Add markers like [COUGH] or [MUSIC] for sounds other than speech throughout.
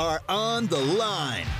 are on the line.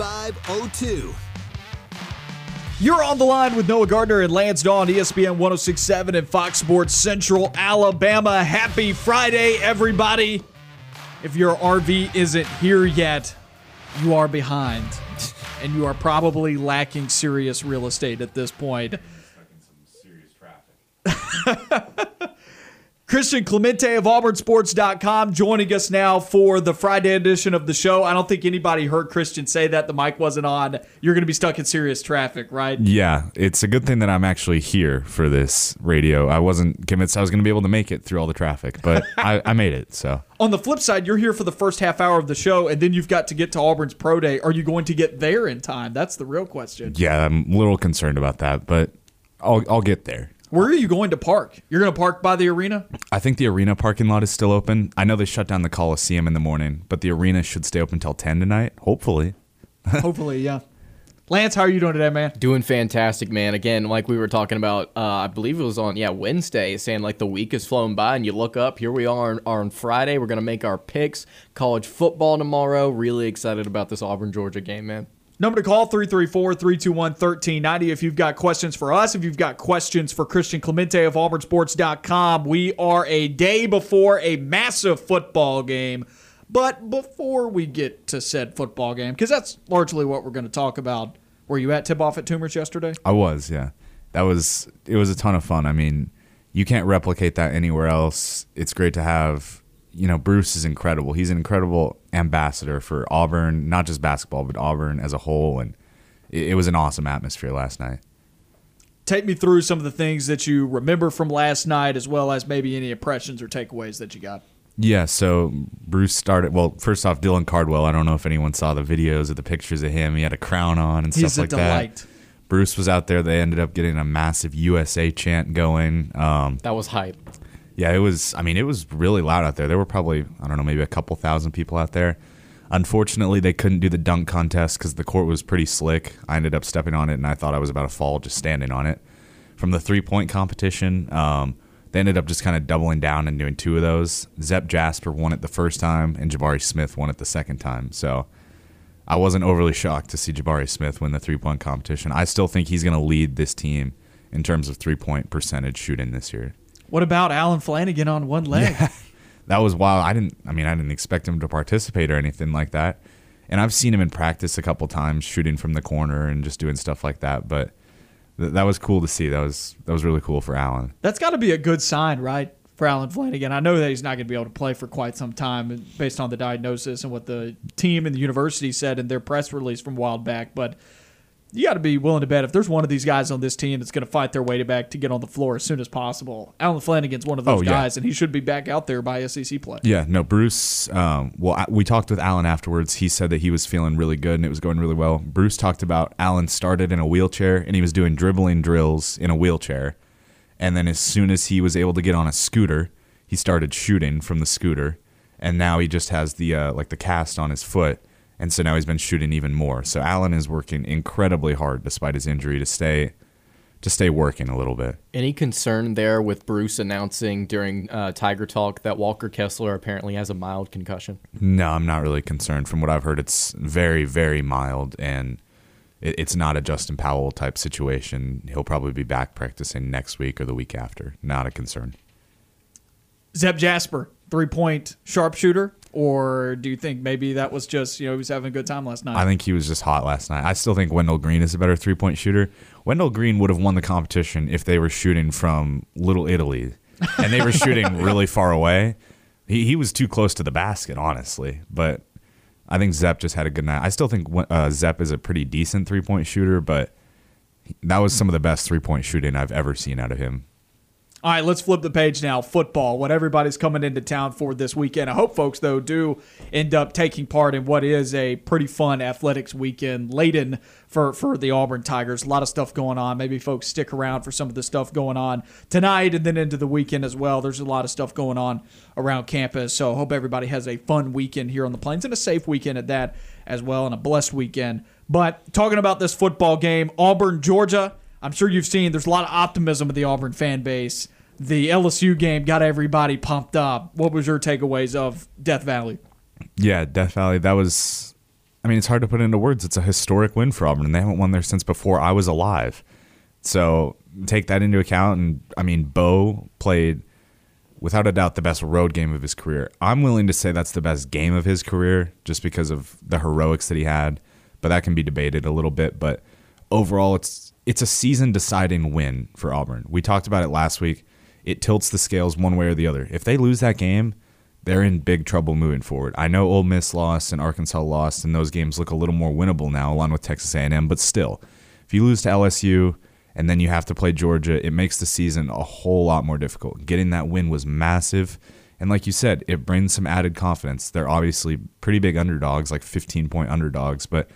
888-382-7502. You're on the line with Noah Gardner and Lance Dawe on E ESPN 1067 and Fox Sports Central Alabama. Happy Friday, everybody. If your RV isn't here yet, you are behind. [LAUGHS] And you are probably lacking serious real estate at this point. [LAUGHS] Christian Clemente of AuburnSports.com joining us now for the Friday edition of the show. I don't think anybody heard Christian say that. The mic wasn't on. You're going to be stuck in serious traffic, right? Yeah, it's a good thing that I'm actually here for this radio. I wasn't convinced I was going to be able to make it through all the traffic, but [LAUGHS] I, I made it. So On the flip side, you're here for the first half hour of the show, and then you've got to get to Auburn's Pro Day. Are you going to get there in time? That's the real question. yeah, I'm a little concerned about that, but I'll I'll get there. Where are you going to park? You're going to park by the arena? I think the arena parking lot is still open. I know they shut down the Coliseum in the morning, but the arena should stay open until 10 tonight, hopefully. [LAUGHS] Hopefully, yeah. Lance, how are you doing today, man? Doing fantastic, man. Again, like we were talking about, uh, I believe it was on, yeah, Wednesday, saying like the week has flown by, and you look up, here we are on, are on Friday. We're going to make our picks. College football tomorrow. Really excited about this Auburn, Georgia game, man. Number to call 334 321 1390. If you've got questions for us, if you've got questions for Christian Clemente of AuburnSports.com, we are a day before a massive football game. But before we get to said football game, because that's largely what we're going to talk about, were you at tip off at Toomer's yesterday? I was, yeah. That was it was a ton of fun. I mean, you can't replicate that anywhere else. It's great to have, you know, Bruce is incredible. He's an incredible ambassador for Auburn, not just basketball, but Auburn as a whole and it, it was an awesome atmosphere last night. Take me through some of the things that you remember from last night, as well as maybe any impressions or takeaways that you got. Yeah, so Bruce started. Well, first off, Dylan Cardwell. I don't know if anyone saw the videos or the pictures of him. He had a crown on and He's stuff a like delight. that. Bruce was out there. They ended up getting a massive USA chant going. Um, That was hype. Yeah, it was. I mean, it was really loud out there. There were probably I don't know, maybe a couple thousand people out there. Unfortunately, they couldn't do the dunk contest because the court was pretty slick. I ended up stepping on it, and I thought I was about to fall just standing on it. From the three point competition, um, they ended up just kind of doubling down and doing two of those. Zep Jasper won it the first time, and Jabari Smith won it the second time. So I wasn't overly shocked to see Jabari Smith win the three point competition. I still think he's going to lead this team in terms of three point percentage shooting this year. What about Allen Flanagan on one leg? [LAUGHS] that was wild. I didn't. I mean, I didn't expect him to participate or anything like that. And I've seen him in practice a couple times, shooting from the corner and just doing stuff like that. But th- that was cool to see. That was that was really cool for Allen. That's got to be a good sign, right, for Allen Flanagan. I know that he's not going to be able to play for quite some time based on the diagnosis and what the team and the university said in their press release from a while back, but you got to be willing to bet if there's one of these guys on this team that's going to fight their way back to get on the floor as soon as possible. Allen Flanagan's one of those Oh, yeah. guys, and he should be back out there by SEC play. Yeah, no, Bruce. Um, well, I- we talked with Allen afterwards. He said that he was feeling really good and it was going really well. Bruce talked about Allen started in a wheelchair and he was doing dribbling drills in a wheelchair, and then as soon as he was able to get on a scooter, he started shooting from the scooter, and now he just has the uh, like the cast on his foot, and so now he's been shooting even more. So Allen is working incredibly hard despite his injury to stay to stay working a little bit. Any concern there with Bruce announcing during uh, Tiger Talk that Walker Kessler apparently has a mild concussion? No, I'm not really concerned. From what I've heard, it's very, very mild, and it, it's not a Justin Powell type situation. He'll probably be back practicing next week or the week after. Not a concern. Zep Jasper, three point sharpshooter, or do you think maybe that was just, you know, he was having a good time last night? I think he was just hot last night. I still think Wendell Green is a better three point shooter. Wendell Green would have won the competition if they were shooting from Little Italy, and they were shooting [LAUGHS] really far away. He he was too close to the basket, honestly. But I think Zep just had a good night. I still think uh, Zep is a pretty decent three point shooter, but that was some of the best three point shooting I've ever seen out of him. All right, let's flip the page now. Football, what everybody's coming into town for this weekend. I hope folks, though, do end up taking part in what is a pretty fun athletics weekend laden for, for the Auburn Tigers. A lot of stuff going on. Maybe folks stick around for some of the stuff going on tonight and then into the weekend as well. There's a lot of stuff going on around campus. So I hope everybody has a fun weekend here on the Plains and a safe weekend at that as well and a blessed weekend. But talking about this football game, Auburn, Georgia. I'm sure you've seen there's a lot of optimism with the Auburn fan base. The LSU game got everybody pumped up. What was your takeaways of Death Valley? Yeah, Death Valley. That was. I mean, it's hard to put into words. It's a historic win for Auburn, and they haven't won there since before I was alive. So take that into account. And I mean, Bo played without a doubt the best road game of his career. I'm willing to say that's the best game of his career just because of the heroics that he had, but that can be debated a little bit. But overall, it's it's a season deciding win for Auburn. We talked about it last week. It tilts the scales one way or the other. If they lose that game, they're in big trouble moving forward. I know Ole Miss lost and Arkansas lost, and those games look a little more winnable now, along with Texas A&M. But still, if you lose to LSU and then you have to play Georgia, it makes the season a whole lot more difficult. Getting that win was massive. And like you said, it brings some added confidence. They're obviously pretty big underdogs, like 15 point underdogs, but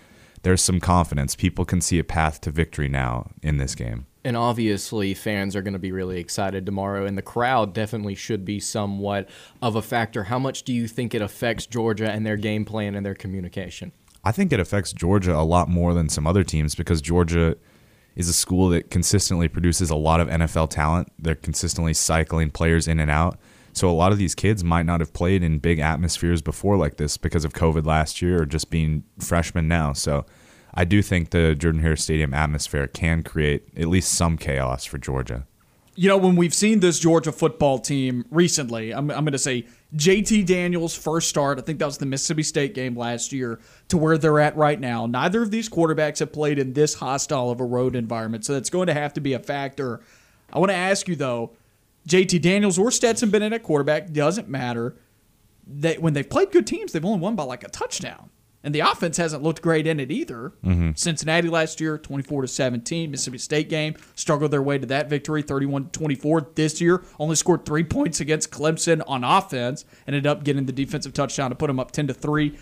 there's some confidence. People can see a path to victory now in this game. And obviously, fans are going to be really excited tomorrow, and the crowd definitely should be somewhat of a factor. How much do you think it affects Georgia and their game plan and their communication? I think it affects Georgia a lot more than some other teams because Georgia is a school that consistently produces a lot of NFL talent. They're consistently cycling players in and out. So a lot of these kids might not have played in big atmospheres before like this because of COVID last year or just being freshmen now. So I do think the Jordan Hare Stadium atmosphere can create at least some chaos for Georgia. You know, when we've seen this Georgia football team recently, I'm, I'm going to say JT Daniels' first start, I think that was the Mississippi State game last year, to where they're at right now. Neither of these quarterbacks have played in this hostile of a road environment, so that's going to have to be a factor. I want to ask you, though, JT Daniels or Stetson Bennett at quarterback doesn't matter. They, when they've played good teams, they've only won by like a touchdown. And the offense hasn't looked great in it either. Mm-hmm. Cincinnati last year, 24 to 17. Mississippi State game, struggled their way to that victory, 31 24. This year, only scored three points against Clemson on offense. Ended up getting the defensive touchdown to put them up 10 to 3.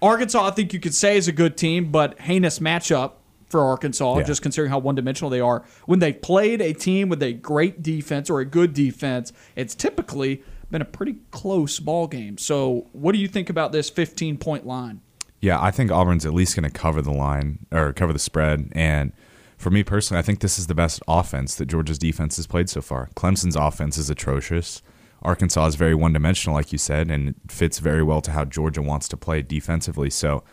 Arkansas, I think you could say, is a good team, but heinous matchup for Arkansas, Yeah. just considering how one dimensional they are. When they played a team with a great defense or a good defense, it's typically been a pretty close ball game. So, what do you think about this 15 point line? Yeah, I think Auburn's at least going to cover the line or cover the spread. And for me personally, I think this is the best offense that Georgia's defense has played so far. Clemson's offense is atrocious. Arkansas is very one dimensional, like you said, and it fits very well to how Georgia wants to play defensively. So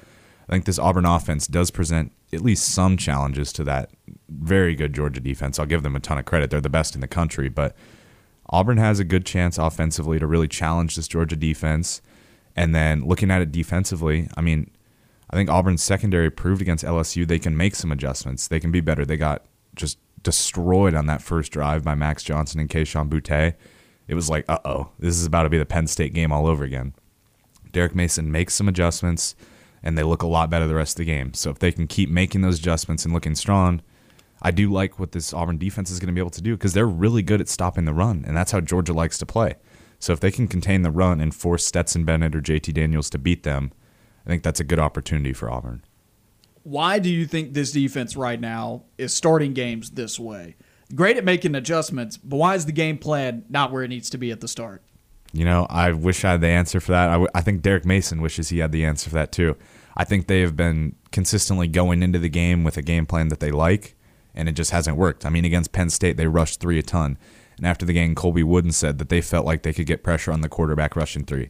I think this Auburn offense does present at least some challenges to that very good Georgia defense. I'll give them a ton of credit. They're the best in the country, but Auburn has a good chance offensively to really challenge this Georgia defense. And then looking at it defensively, I mean, I think Auburn's secondary proved against LSU they can make some adjustments. They can be better. They got just destroyed on that first drive by Max Johnson and Kayshon Boutte. It was like, uh oh, this is about to be the Penn State game all over again. Derek Mason makes some adjustments, and they look a lot better the rest of the game. So if they can keep making those adjustments and looking strong, I do like what this Auburn defense is going to be able to do because they're really good at stopping the run, and that's how Georgia likes to play. So if they can contain the run and force Stetson Bennett or JT Daniels to beat them, I think that's a good opportunity for Auburn. Why do you think this defense right now is starting games this way? Great at making adjustments, but why is the game plan not where it needs to be at the start? You know, I wish I had the answer for that. I, w- I think Derek Mason wishes he had the answer for that too. I think they have been consistently going into the game with a game plan that they like, and it just hasn't worked. I mean, against Penn State, they rushed three a ton. And after the game, Colby Wooden said that they felt like they could get pressure on the quarterback rushing three.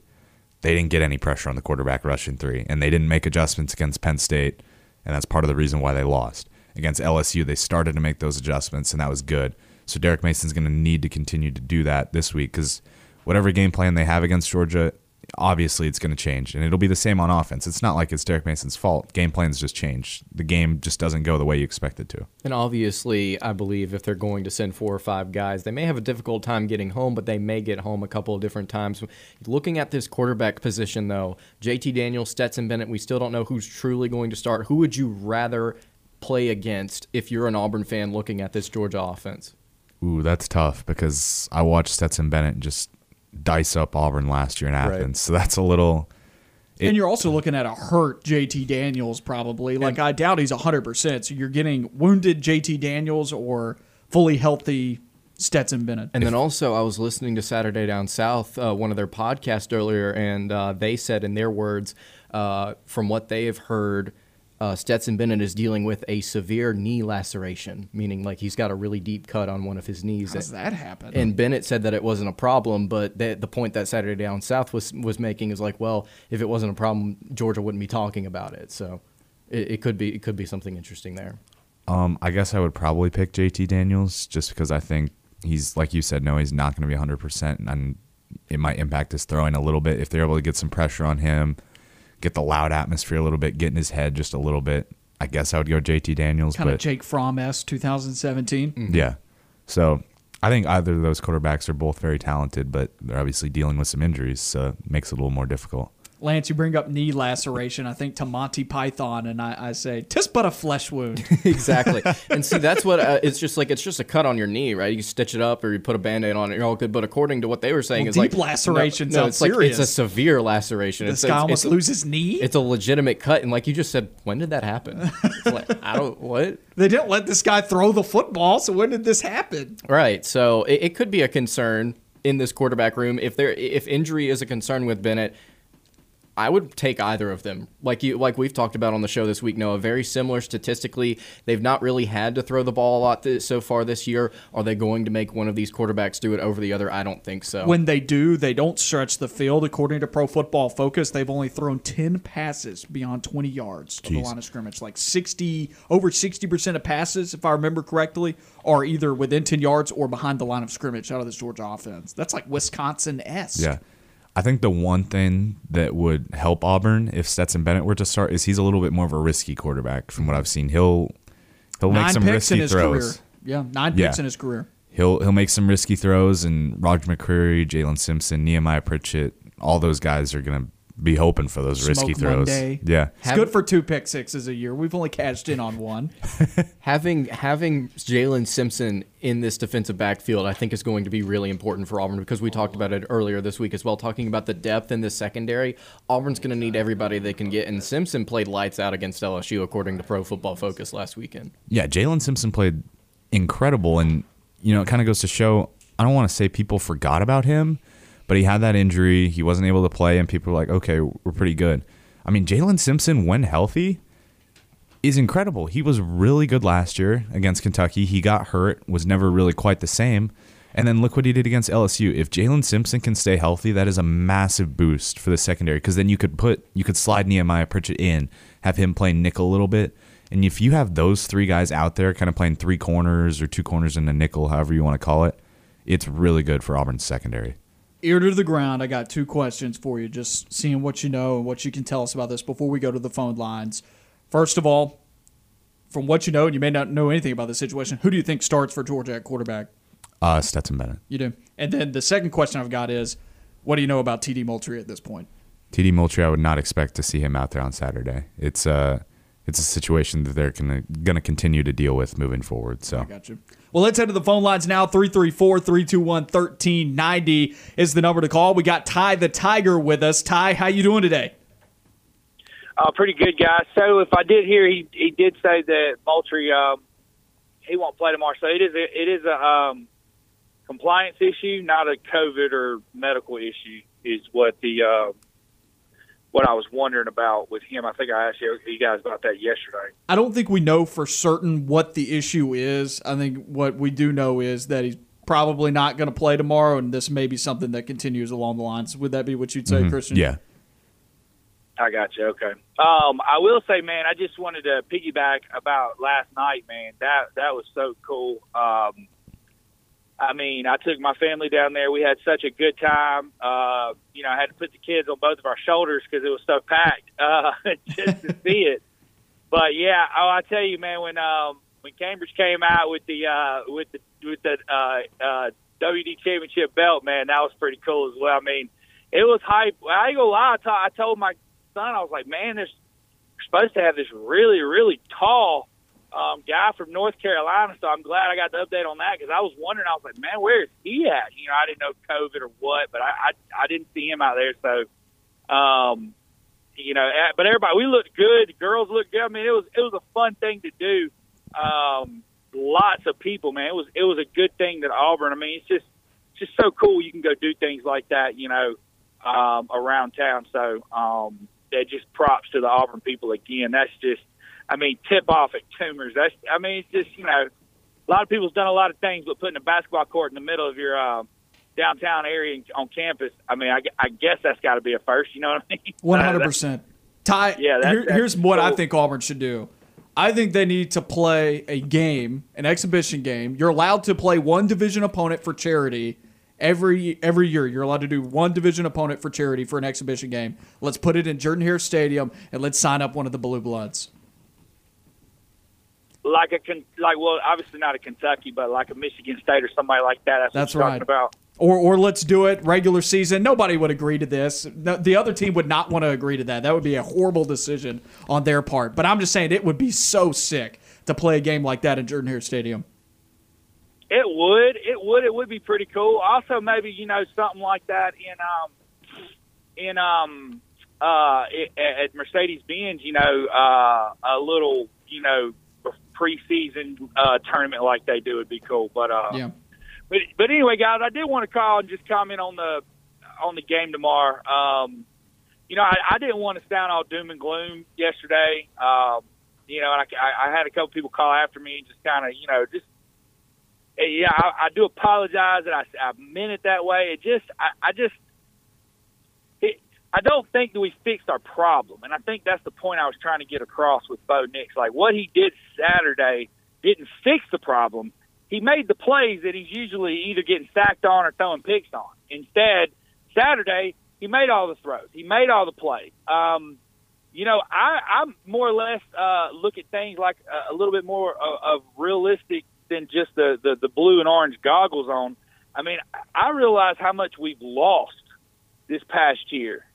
They didn't get any pressure on the quarterback rushing three, and they didn't make adjustments against Penn State, and that's part of the reason why they lost. Against LSU, they started to make those adjustments, and that was good. So Derek Mason's going to need to continue to do that this week because whatever game plan they have against Georgia, obviously it's going to change, and it'll be the same on offense. It's not like it's Derek Mason's fault. Game plans just change. The game just doesn't go the way you expect it to. And obviously, I believe if they're going to send four or five guys, they may have a difficult time getting home, but they may get home a couple of different times. Looking at this quarterback position, though, JT Daniels, Stetson Bennett, we still don't know who's truly going to start. Who would you rather play against if you're an Auburn fan looking at this Georgia offense? Ooh, that's tough because I watched Stetson Bennett just dice up Auburn last year in Athens. So that's a little. It- and you're also looking at a hurt JT Daniels, probably. Like, I doubt he's 100%. So you're getting wounded JT Daniels or fully healthy Stetson Bennett. And then also, I was listening to Saturday Down South, uh, one of their podcasts earlier, and uh, they said, in their words, uh, from what they have heard, uh, Stetson Bennett is dealing with a severe knee laceration, meaning like he's got a really deep cut on one of his knees. How does that happen? And Bennett said that it wasn't a problem, but the, the point that Saturday Down South was was making is like, well, if it wasn't a problem, Georgia wouldn't be talking about it. So it, it could be it could be something interesting there. Um, I guess I would probably pick JT Daniels just because I think he's like you said, no, he's not going to be 100, percent and it might impact his throwing a little bit if they're able to get some pressure on him, get the loud atmosphere a little bit, get in his head just a little bit. I guess I would go JT Daniels, kind of Jake Fromm s 2017. Mm-hmm. yeah. So I think either of those quarterbacks are both very talented, but they're obviously dealing with some injuries, so it makes it a little more difficult. Lance, you bring up knee laceration. I think to Monty Python, and I, I say, "Tis but a flesh wound." [LAUGHS] exactly. And see, that's what uh, it's just like. It's just a cut on your knee, right? You stitch it up or you put a band-aid on it. You're all good. But according to what they were saying, Well, is deep like laceration No, no, it's like it's a severe laceration. this it's, guy it's, almost it's, lose his knee. It's a legitimate cut, and like you just said, when did that happen? Like, I don't what. [LAUGHS] They didn't let this guy throw the football, so when did this happen? Right. So it, it could be a concern in this quarterback room if there if injury is a concern with Bennett. I would take either of them. Like you, like we've talked about on the show this week. Noah, very similar statistically. They've not really had to throw the ball a lot th- so far this year. Are they going to make one of these quarterbacks do it over the other? I don't think so. When they do, they don't stretch the field. According to Pro Football Focus, they've only thrown 10 passes beyond 20 yards of the line of scrimmage. Like 60, over 60% of passes, if I remember correctly, are either within 10 yards or behind the line of scrimmage out of this Georgia offense. That's like Wisconsin esque. Yeah. I think the one thing that would help Auburn if Stetson Bennett were to start is he's a little bit more of a risky quarterback from what I've seen. He'll he'll make some risky his throws. career. Yeah, nine Yeah. picks in his career. He'll he'll make some risky throws and Roger McCreary, Jaylin Simpson, Nehemiah Pritchett, all those guys are gonna be hoping for those risky Smoke throws. Monday. Yeah. It's Have- good for two pick sixes a year. We've only cashed in on one. [LAUGHS] having having Jaylin Simpson in this defensive backfield, I think, is going to be really important for Auburn because we talked about it earlier this week as well, talking about the depth in the secondary. Auburn's going to need everybody they can get, and Simpson played lights out against LSU, according to Pro Football Focus last weekend. Yeah, Jaylin Simpson played incredible, and you know it kind of goes to show. I don't want to say people forgot about him, but he had that injury. He wasn't able to play, and people were like, "Okay, we're pretty good." I mean, Jaylin Simpson, when healthy, is incredible. He was really good last year against Kentucky. He got hurt, was never really quite the same. And then look what he did against LSU. If Jaylin Simpson can stay healthy, that is a massive boost for the secondary because then you could put you could slide Nehemiah Pritchett in, have him play nickel a little bit. And if you have those three guys out there kind of playing three corners or two corners and a nickel, however you want to call it, it's really good for Auburn's secondary. Ear to the ground, I got two questions for you, just seeing what you know and what you can tell us about this before we go to the phone lines. First of all, from what you know, and you may not know anything about the situation, who do you think starts for Georgia at quarterback? Uh, Stetson Bennett. You do. And then the second question I've got is, what do you know about TD Moultrie at this point? TD Moultrie, I would not expect to see him out there on Saturday. It's a it's a situation that they're gonna gonna continue to deal with moving forward. So I got you. Well, let's head to the phone lines now. 334 321 1390 is the number to call. We got Ty the Tiger with us. Ty, how you doing today? Uh, pretty good, guys. So if I did hear, he he did say that Moultrie um, he won't play tomorrow. So it is a, it is a um, compliance issue, not a COVID or medical issue. Is what the uh, what I was wondering about with him. I think I asked you, you guys about that yesterday. I don't think we know for certain what the issue is. I think what we do know is that he's probably not going to play tomorrow, and this may be something that continues along the lines. Would that be what you'd say, Christian? yeah, I got you. Okay. Um, I will say, man, I just wanted to piggyback about last night, man. That that was so cool. Um, I mean, I took my family down there. We had such a good time. Uh, you know, I had to put the kids on both of our shoulders because it was so packed [LAUGHS] uh, just to see it. But yeah, oh, I tell you, man, when um, when Cambridge came out with the uh, with the with the uh, uh, WD championship belt, man, that was pretty cool as well. I mean, it was hype. I ain't gonna lie. I, told my son, I was like, man, there's we're supposed to have this really, really tall um, guy from North Carolina. So I'm glad I got the update on that because I was wondering. I was like, man, where is he at? You know, I didn't know COVID or what, but I I, I didn't see him out there. So, um, you know, eh, but everybody we looked good. The girls looked good. I mean, it was it was a fun thing to do. Um, lots of people, man. It was it was a good thing that Auburn. I mean, it's just it's just so cool. You can go do things like that, you know, um, around town. So, um, that just props to the Auburn people again. That's just I mean, tip off at Toomer's. That's, I mean, it's just, you know, a lot of people's done a lot of things, but putting a basketball court in the middle of your uh, downtown area on campus, I mean, I, I guess that's got to be a first. You know what I mean? [LAUGHS] One hundred percent. Ty, yeah, that, here, here's what cool. I think Auburn should do. I think they need to play a game, an exhibition game. You're allowed to play one division opponent for charity every every year. You're allowed to do one division opponent for charity for an exhibition game. Let's put it in Jordan Hare Stadium and let's sign up one of the Blue Bloods like a like well, obviously not a Kentucky, but like a Michigan State or somebody like that. That's, That's right. about. Or, or let's do it regular season. Nobody would agree to this. The other team would not want to agree to that. That would be a horrible decision on their part. But I'm just saying it would be so sick to play a game like that in Jordan Hare Stadium. It would. It would. It would be pretty cool. Also, maybe you know something like that in um in um uh at Mercedes Benz. You know, uh, a little you know preseason uh, tournament like they do would be cool. But uh, yeah. But but anyway, guys, I did want to call and just comment on the on the game tomorrow. Um, you know, I, I didn't want to sound all doom and gloom yesterday. Um, you know, and I, I had a couple people call after me and just kind of, you know, just yeah, I, I do apologize that I, I meant it that way. It just, I, I just, I don't think that we fixed our problem, and I think that's the point I was trying to get across with Bo Nix. Like what he did Saturday didn't fix the problem. He made the plays that he's usually either getting sacked on or throwing picks on. Instead, Saturday he made all the throws. He made all the plays. Um, you know, I, I more or less uh, look at things like a, a little bit more of, of realistic than just the, the the blue and orange goggles on. I mean, I realize how much we've lost this past year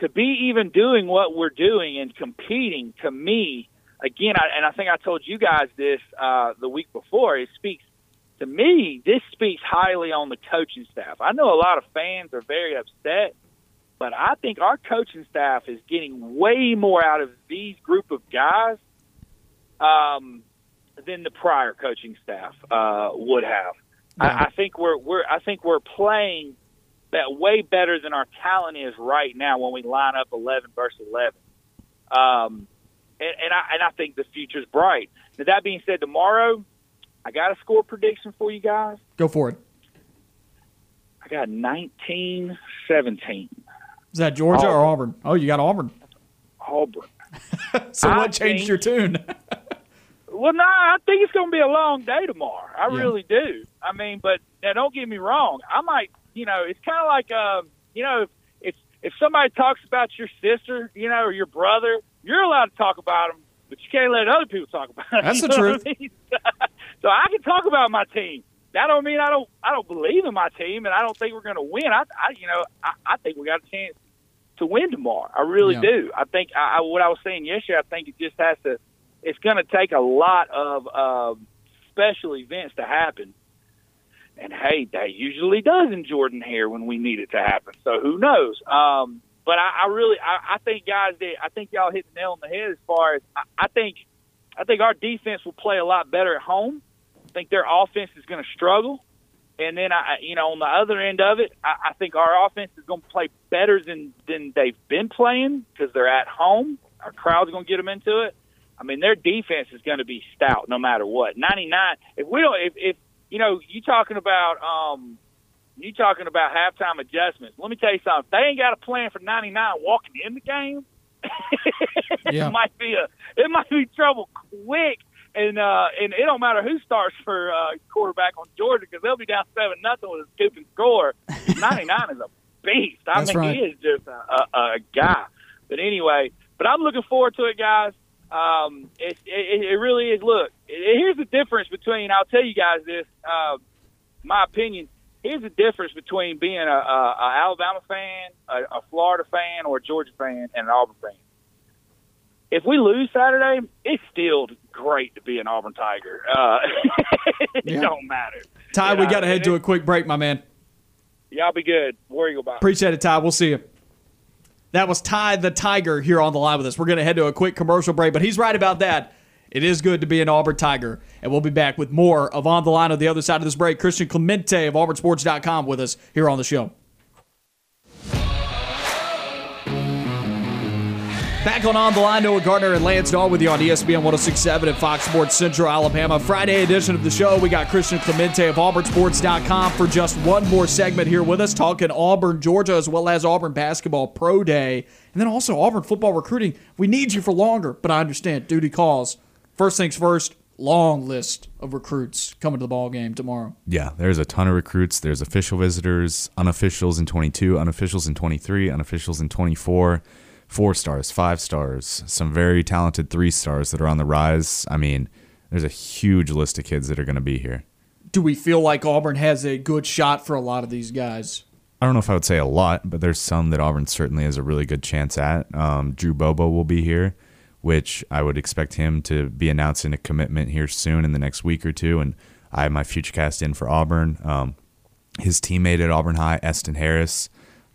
to be even doing what we're doing and competing to me again I, and i think i told you guys this uh, the week before it speaks to me. This speaks highly on the coaching staff. I know a lot of fans are very upset but i think our coaching staff is getting way more out of these group of guys um, than the prior coaching staff uh, would have. Yeah. I, I think we're we're i think we're playing that way better than our talent is right now when we line up 11 versus 11. Um, and, and I and I think the future's bright. Now that being said, tomorrow I got a score prediction for you guys. Go for it. I got 19-17. Is that Georgia Auburn. or Auburn? Oh, you got Auburn. Auburn. [LAUGHS] so I what changed think, your tune? [LAUGHS] well, no, I think it's going to be a long day tomorrow. I yeah. really do. I mean, but now don't get me wrong. I might you know, it's kind of like, um, you know, if if somebody talks about your sister, you know, or your brother, you're allowed to talk about them, but you can't let other people talk about them. That's the truth. I mean? [LAUGHS] so I can talk about my team. That don't mean I don't I don't believe in my team, and I don't think we're going to win. I, I you know I, I think we got a chance to win tomorrow. I really yeah. do. I think I, I, what I was saying yesterday. I think it just has to. It's going to take a lot of uh, special events to happen and hey, that usually does in Jordan Hare when we need it to happen. So who knows? Um, but I, I really, I, I think guys, that I think y'all hit the nail on the head as far as I, I think, I think our defense will play a lot better at home. I think their offense is going to struggle. And then I, you know, on the other end of it, I, I think our offense is going to play better than than they've been playing because they're at home. Our crowd's going to get them into it. I mean, their defense is going to be stout no matter what. Ninety nine. If we don't, if, if you know, you talking about um, you talking about halftime adjustments. Let me tell you something. If they ain't got a plan for 99 walking in the game, [LAUGHS] yeah. it might be a it might be trouble quick. And uh, and it don't matter who starts for uh, quarterback on Georgia because they'll be down seven nothing with a scooping score. [LAUGHS] 99 is a beast. I That's mean, right. he is just a, a, a guy. But anyway, but I'm looking forward to it, guys. Um, it, it, it really is. Look, here's the difference between. I'll tell you guys this. Uh, my opinion. Here's the difference between being a, a, a Alabama fan, a, a Florida fan, or a Georgia fan, and an Auburn fan. if we lose Saturday, it's still great to be an Auburn Tiger. Uh, [LAUGHS] it Yeah. don't matter. Ty, You we got to head to a quick break, my man. Y'all be good. War Eagle bye. Appreciate it, Ty. We'll see you. That was Ty the Tiger here on the line with us. We're going to head to a quick commercial break, but he's right about that. It is good to be an Auburn Tiger. And we'll be back with more of On the Line on the other side of this break. Christian Clemente of AuburnSports.com with us here on the show. Back on On the Line, Noah Gardner and Lance Dawe with you on ESPN 1067 and Fox Sports Central Alabama. Friday edition of the show. We got Christian Clemente of AuburnSports.com for just one more segment here with us, talking Auburn, Georgia, as well as Auburn Basketball Pro Day. And then also Auburn football recruiting. We need you for longer, but I understand. Duty calls. First things first, long list of recruits coming to the ball game tomorrow. Yeah, there's a ton of recruits. There's official visitors, unofficials in 22, unofficials in 23, unofficials in 24, four stars, five stars, some very talented three stars that are on the rise. I mean, there's a huge list of kids that are going to be here. Do we feel like Auburn has a good shot for a lot of these guys? I don't know if I would say a lot, but there's some that Auburn certainly has a really good chance at. Um, Drew Bobo will be here, which I would expect him to be announcing a commitment here soon in the next week or two. And I have my future cast in for Auburn. Um, his teammate at Auburn High, Eston Harris.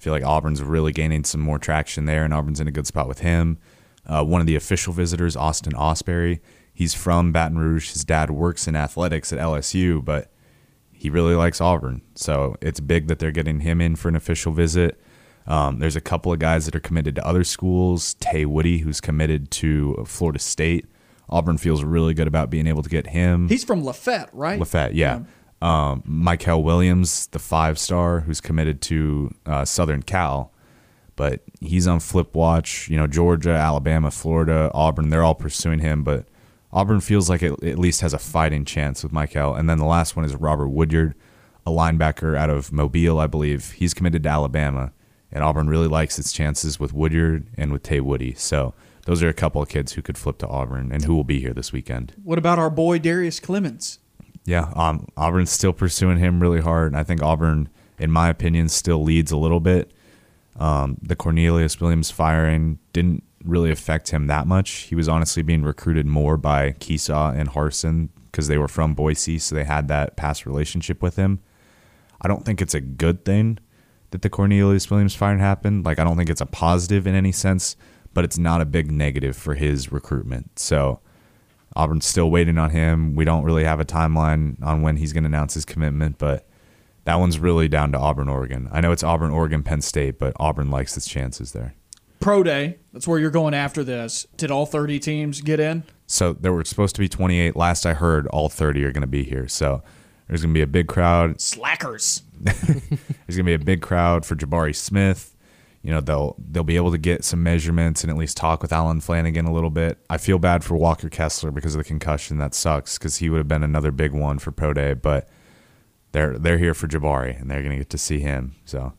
I feel like Auburn's really gaining some more traction there, and Auburn's in a good spot with him. Uh, one of the official visitors, Austin Ausberry. He's from Baton Rouge. His dad works in athletics at LSU, but he really likes Auburn. So it's big that they're getting him in for an official visit. Um, there's a couple of guys that are committed to other schools. Tay Woody, who's committed to Florida State. Auburn feels really good about being able to get him. He's from Lafette, right? Lafette, yeah. Um, Michael Williams, the five star who's committed to uh, Southern Cal, but he's on flip watch. You know, Georgia, Alabama, Florida, Auburn, they're all pursuing him, but Auburn feels like it at least has a fighting chance with Michael. And then the last one is Robert Woodyard, a linebacker out of Mobile, I believe. He's committed to Alabama, and Auburn really likes its chances with Woodyard and with Tay Woody. So those are a couple of kids who could flip to Auburn and who will be here this weekend. What about our boy Darius Clemens? Yeah, um, Auburn's still pursuing him really hard. And I think Auburn, in my opinion, still leads a little bit. Um, the Cornelius Williams firing didn't really affect him that much. He was honestly being recruited more by Kiesau and Harsin because they were from Boise, so they had that past relationship with him. I don't think it's a good thing that the Cornelius Williams firing happened. Like, I don't think it's a positive in any sense, but it's not a big negative for his recruitment. So, Auburn's still waiting on him. We don't really have a timeline on when he's going to announce his commitment, but that one's really down to Auburn, Oregon. I know it's Auburn, Oregon, Penn State, but Auburn likes its chances there. Pro Day, that's where you're going after this. Did all 30 teams get in? So there were supposed to be 28. Last I heard, all 30 are going to be here. So there's going to be a big crowd. Slackers. [LAUGHS] There's going to be a big crowd for Jabari Smith. You know, they'll they'll be able to get some measurements and at least talk with Allen Flanagan a little bit. I feel bad for Walker Kessler because of the concussion. That sucks because he would have been another big one for pro day. But they're they're here for Jabari and they're going to get to see him. So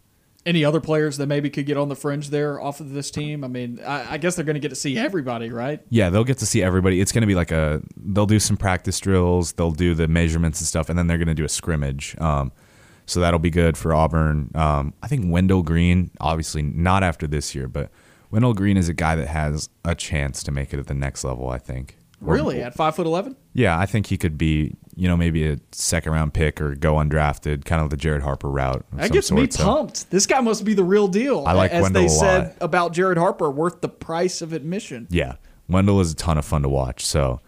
Any other players that maybe could get on the fringe there off of this team? I mean, I, I guess they're going to get to see everybody, right? yeah, they'll get to see everybody. It's going to be like a they'll do some practice drills, they'll do the measurements and stuff, and then they're going to do a scrimmage. Um, so that'll be good for Auburn. Um, I think Wendell Green, obviously not after this year, but Wendell Green is a guy that has a chance to make it at the next level. I think. Or- Really? At five foot eleven? Yeah, I think he could be, you know, maybe a second round pick or go undrafted, kind of the Jared Harper route. That gets me sort, so- pumped. This guy must be the real deal. I like As Wendell they a said lot. about Jared Harper, worth the price of admission. Yeah, Wendell is a ton of fun to watch, so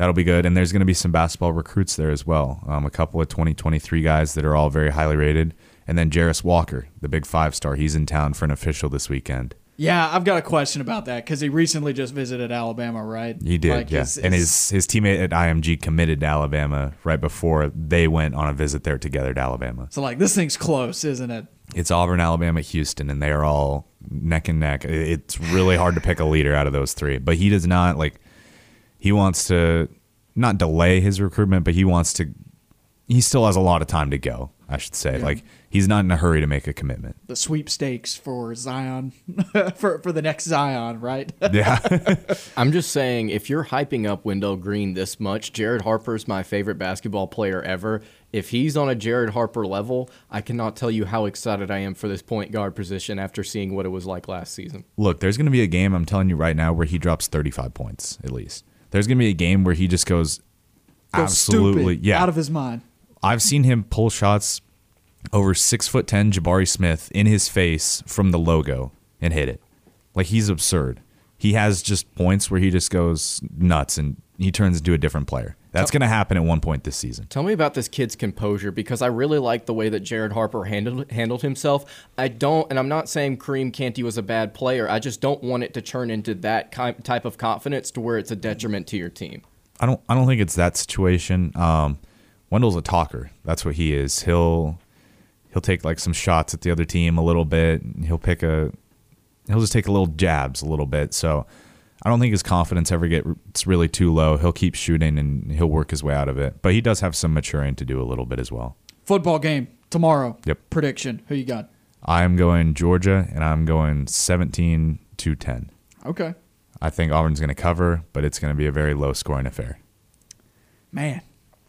that'll be good. And there's going to be some basketball recruits there as well. Um, a couple of 2023 guys that are all very highly rated, and then Jarace Walker, the big five star. He's in town for an official this weekend. Yeah, I've got a question about that because he recently just visited Alabama, right? He did, Like, yeah. is- and his his teammate at IMG committed to Alabama right before they went on a visit there together to Alabama. so like this thing's close, isn't it? It's Auburn, Alabama, Houston, and they are all neck and neck. It's really hard to pick a leader out of those three. But he does not like. He wants to not delay his recruitment, but he wants to. He still has a lot of time to go. I should say, like he's not in a hurry to make a commitment. The sweepstakes for Zion, [LAUGHS] for for the next Zion, right? [LAUGHS] Yeah, [LAUGHS] I'm just saying, if you're hyping up Wendell Green this much, Jared Harper's my favorite basketball player ever. If he's on a Jared Harper level, I cannot tell you how excited I am for this point guard position after seeing what it was like last season. Look, there's going to be a game, I'm telling you right now, where he drops 35 points at least. There's going to be a game where he just goes, Goes absolutely, yeah. out of his mind. I've seen him pull shots over six foot ten Jabari Smith in his face from the logo and hit it. Like he's absurd. He has just points where he just goes nuts and he turns into a different player. That's going to happen at one point this season. Tell me about this kid's composure because I really like the way that Jared Harper handled handled himself. I don't, and I'm not saying Kareem Canty was a bad player. I just don't want it to turn into that ki- type of confidence to where it's a detriment to your team. I don't. I don't think it's that situation. Um, Wendell's a talker. That's what he is. He'll he'll take like some shots at the other team a little bit. He'll pick a. He'll just take a little jabs a little bit. So I don't think his confidence ever gets really too low. He'll keep shooting and he'll work his way out of it. But he does have some maturing to do a little bit as well. Football game tomorrow. Yep. Prediction. Who you got? I'm going Georgia and I'm going 17 to 10. Okay. I think Auburn's going to cover, but it's going to be a very low scoring affair. Man.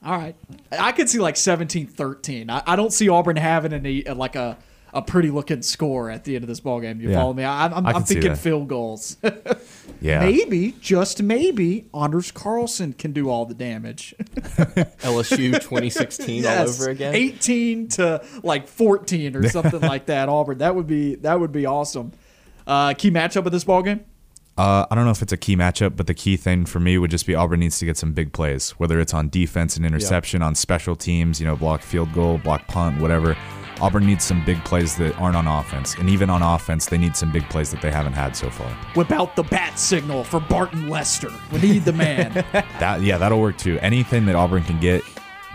All right. I could see like 17 13. I, I don't see Auburn having any, uh, like a, a pretty looking score at the end of this ball game. You Yeah. follow me? I, I'm, I I'm thinking field goals. [LAUGHS] Yeah. maybe, just maybe, Anders Carlson can do all the damage. [LAUGHS] LSU 2016 all over again. 18 to like 14 or something [LAUGHS] like that. Auburn. That would be that would be awesome. Uh, key matchup of this ball game. Uh, I don't know if it's a key matchup, but the key thing for me would just be Auburn needs to get some big plays, whether it's on defense and interception, on special teams, you know, block field goal, block punt, whatever. Auburn needs some big plays that aren't on offense. And even on offense, they need some big plays that they haven't had so far. Whip out the bat signal for Barton Lester. We need the man. [LAUGHS] That yeah, that'll work too. Anything that Auburn can get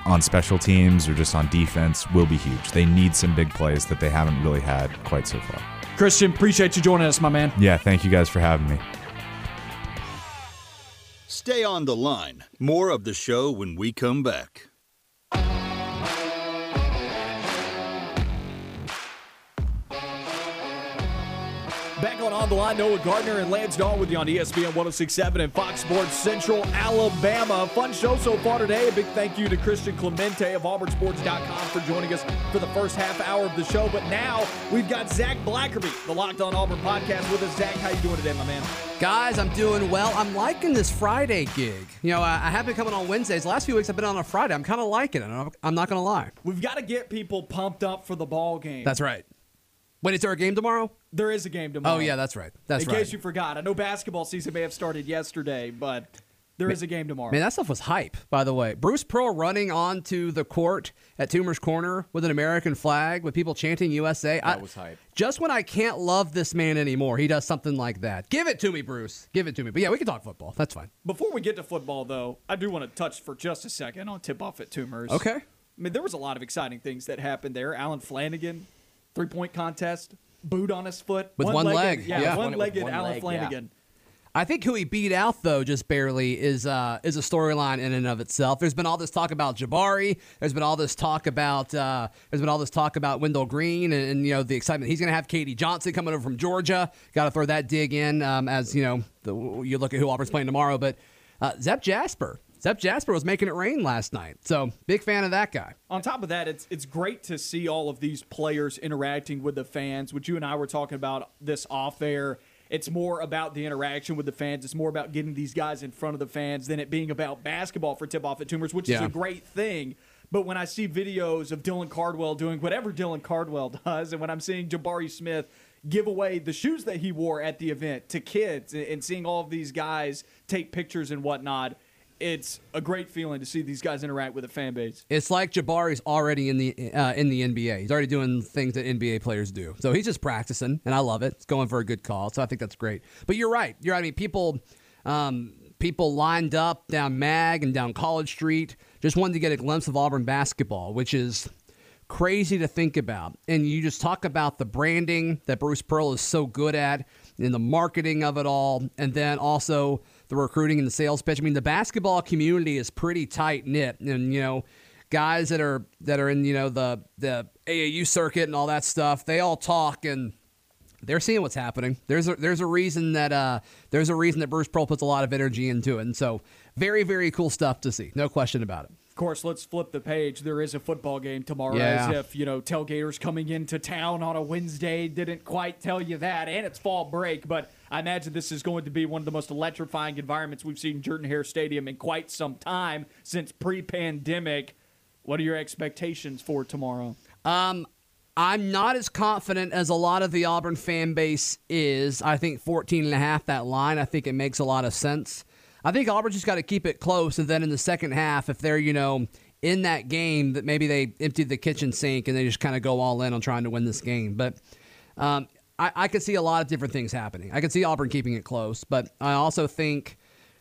on special teams or just on defense will be huge. They need some big plays that they haven't really had quite so far. Christian, appreciate you joining us, my man. Yeah, thank you guys for having me. Stay on the line. More of the show when we come back. On the Line, Noah Gardner and Lance Dawe with you on ESPN 1067 and Fox Sports Central Alabama. Fun show so far today. A big thank you to Christian Clemente of AuburnSports.com for joining us for the first half hour of the show. But now we've got Zac Blackerby, the Locked On Auburn podcast, with us. Zac, how you doing today, my man? Guys, I'm doing well. I'm liking this Friday gig. You know, I, I have been coming on Wednesdays. The last few weeks I've been on a Friday. I'm kind of liking it. I'm, I'm not going to lie. We've got to get people pumped up for the ball game. That's right. Wait, is there a game tomorrow? There is a game tomorrow. Oh, yeah, that's right. That's In right. case you forgot, I know basketball season may have started yesterday, but there is a game tomorrow. Man, that stuff was hype, by the way. Bruce Pearl running onto the court at Toomer's Corner with an American flag with people chanting USA. That I- was hype. Just when I can't love this man anymore, he does something like that. Give it to me, Bruce. Give it to me. But yeah, we can talk football. That's fine. Before we get to football, though, I do want to touch for just a second on tip off at Toomer's. Okay. I mean, there was a lot of exciting things that happened there. Allen Flanagan, three point contest, boot on his foot. With one One-legged- leg, Yeah, yeah. one legged One Allen leg, yeah. Flanagan. I think who he beat out though, just barely, is uh, is a storyline in and of itself. There's been all this talk about Jabari. There's been all this talk about uh, there's been all this talk about Wendell Green and, and you know the excitement. He's going to have K.D. Johnson coming over from Georgia. Got to throw that dig in um, as you know the, you look at who Auburn's playing tomorrow. But uh, Zep Jasper, Zep Jasper was making it rain last night. So big fan of that guy. On top of that, it's it's great to see all of these players interacting with the fans. Which you and I were talking about this off air. It's more about the interaction with the fans. It's more about getting these guys in front of the fans than it being about basketball for tip off at Toomer's, which is a great thing. But when I see videos of Dylan Cardwell doing whatever Dylan Cardwell [LAUGHS] does, and when I'm seeing Jabari Smith give away the shoes that he wore at the event to kids, and seeing all of these guys take pictures and whatnot, it's a great feeling to see these guys interact with the fan base. It's like Jabari's already in the uh, in the NBA. He's already doing things that NBA players do. So he's just practicing, and I love it. It's going for a good call. So I think that's great. But you're right. You're. I mean, people um, people lined up down Mag and down College Street just wanted to get a glimpse of Auburn basketball, which is crazy to think about. And you just talk about the branding that Bruce Pearl is so good at and the marketing of it all, and then also the recruiting and the sales pitch. I mean, the basketball community is pretty tight knit, and you know, guys that are that are in you know the the AAU circuit and all that stuff, they all talk and. They're seeing what's happening. There's a, there's a reason that uh, there's a reason that Bruce Pearl puts a lot of energy into it, and so very very cool stuff to see. No question about it. Course, let's flip the page. There is a football game tomorrow, Yeah. as if, you know, tailgaters coming into town on a Wednesday didn't quite tell you that. And it's fall break, but I imagine this is going to be one of the most electrifying environments we've seen Jordan Hare Stadium in quite some time since pre pandemic. What are your expectations for tomorrow? Um, I'm not as confident as a lot of the Auburn fan base is. I think 14 and a half that line. I think it makes a lot of sense. I think Auburn just got to keep it close, and then in the second half, if they're you know in that game, that maybe they emptied the kitchen sink and they just kind of go all in on trying to win this game. But um, I, I could see a lot of different things happening. I could see Auburn keeping it close, but I also think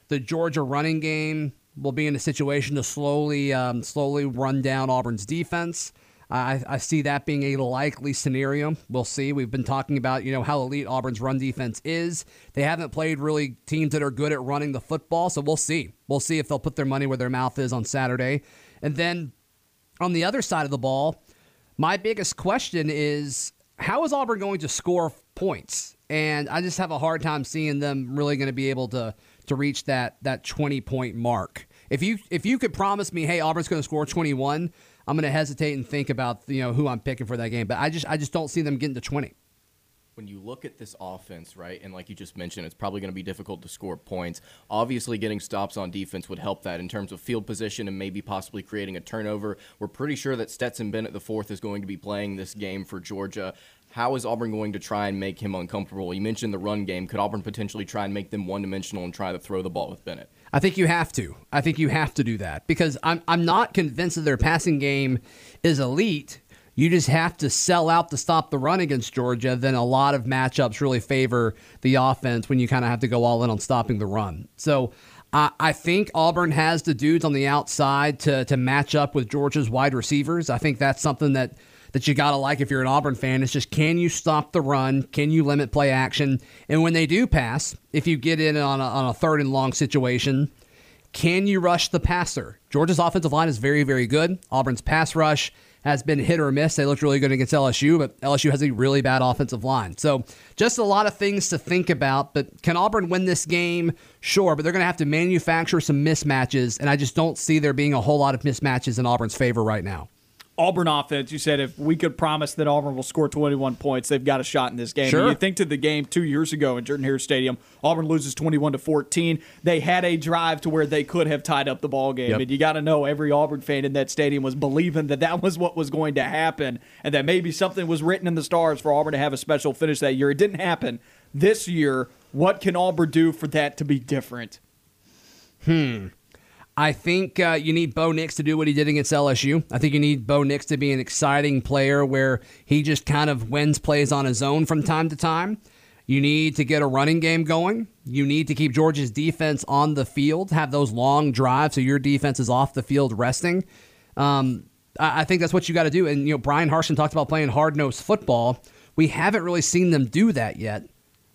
the Georgia running game will be in a situation to slowly, um, slowly run down Auburn's defense. I, I see that being a likely scenario. We'll see. We've been talking about you know how elite Auburn's run defense is. They haven't played really teams that are good at running the football, so we'll see. We'll see if they'll put their money where their mouth is on Saturday. And then on the other side of the ball, my biggest question is how is Auburn going to score points? And I just have a hard time seeing them really going to be able to to reach that that 20 point mark. If you if you could promise me, hey, Auburn's going to score 21, I'm going to hesitate and think about you know who I'm picking for that game. But I just I just don't see them getting to 20. when you look at this offense, right, and like you just mentioned, it's probably going to be difficult to score points. Obviously, getting stops on defense would help that in terms of field position and maybe possibly creating a turnover. We're pretty sure that Stetson Bennett the fourth is going to be playing this game for Georgia. How is Auburn going to try and make him uncomfortable? You mentioned the run game. Could Auburn potentially try and make them one dimensional and try to throw the ball with Bennett? I think you have to. I think you have to do that because I'm I'm not convinced that their passing game is elite. You just have to sell out to stop the run against Georgia. Then a lot of matchups really favor the offense when you kind of have to go all in on stopping the run. So I I think Auburn has the dudes on the outside to to match up with Georgia's wide receivers. I think that's something that that you got to like if you're an Auburn fan. It's just can you stop the run? Can you limit play action? And when they do pass, if you get in on a, on a third and long situation, can you rush the passer? Georgia's offensive line is very, very good. Auburn's pass rush has been hit or miss. They looked really good against LSU, but LSU has a really bad offensive line. So just a lot of things to think about. But can Auburn win this game? Sure, but they're going to have to manufacture some mismatches, and I just don't see there being a whole lot of mismatches in Auburn's favor right now. Auburn offense, you said if we could promise that Auburn will score 21 points, they've got a shot in this game. Sure. And you think to the game two years ago in Jordan Hare Stadium, Auburn loses 21 to 14. They had a drive to where they could have tied up the ball game, Yep. and you got to know every Auburn fan in that stadium was believing that that was what was going to happen, and that maybe something was written in the stars for Auburn to have a special finish that year. It didn't happen this year. What can Auburn do for that to be different? Hmm. I think uh, you need Bo Nix to do what he did against LSU. I think you need Bo Nix to be an exciting player where he just kind of wins plays on his own from time to time. You need to get a running game going. You need to keep Georgia's defense on the field, have those long drives so your defense is off the field resting. Um, I I think that's what you got to do. And you know, Bryan Harsin talked about playing hard nosed football. We haven't really seen them do that yet.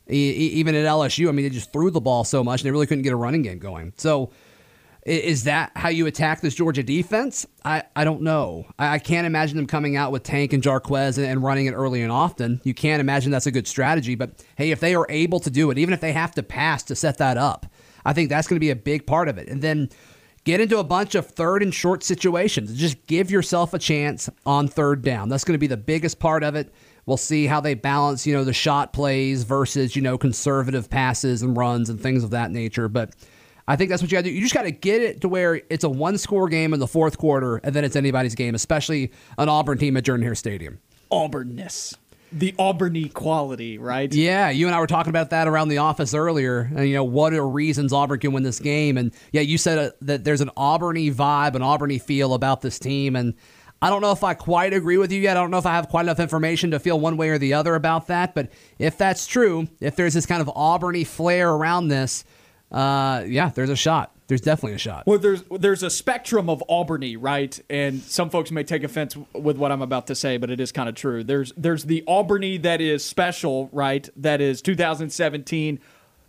E- even at LSU, I mean, they just threw the ball so much and they really couldn't get a running game going. So, is that how you attack this Georgia defense? I, I don't know. I, I can't imagine them coming out with Tank and Jarquez and, and running it early and often. You can't imagine that's a good strategy. But hey, if they are able to do it, even if they have to pass to set that up, I think that's going to be a big part of it. And then get into a bunch of third and short situations. Just give yourself a chance on third down. That's going to be the biggest part of it. We'll see how they balance, you know, the shot plays versus, you know, conservative passes and runs and things of that nature. But I think that's what you got to do. You just got to get it to where it's a one score game in the fourth quarter and then it's anybody's game, especially an Auburn team at Jordan Hare Stadium. Auburnness. The Auburny quality, right? Yeah, you and I were talking about that around the office earlier. And you know, what are reasons Auburn can win this game? And yeah, you said uh, that there's an Auburny vibe, an Auburny feel about this team. And I don't know if I quite agree with you yet. I don't know if I have quite enough information to feel one way or the other about that. But if that's true, if there's this kind of Auburny flair around this, uh, yeah, there's a shot. There's definitely a shot. Well, there's there's a spectrum of Auburny, right? And some folks may take offense with what I'm about to say, but it is kind of true. There's there's the Auburny that is special, right? That is 2017,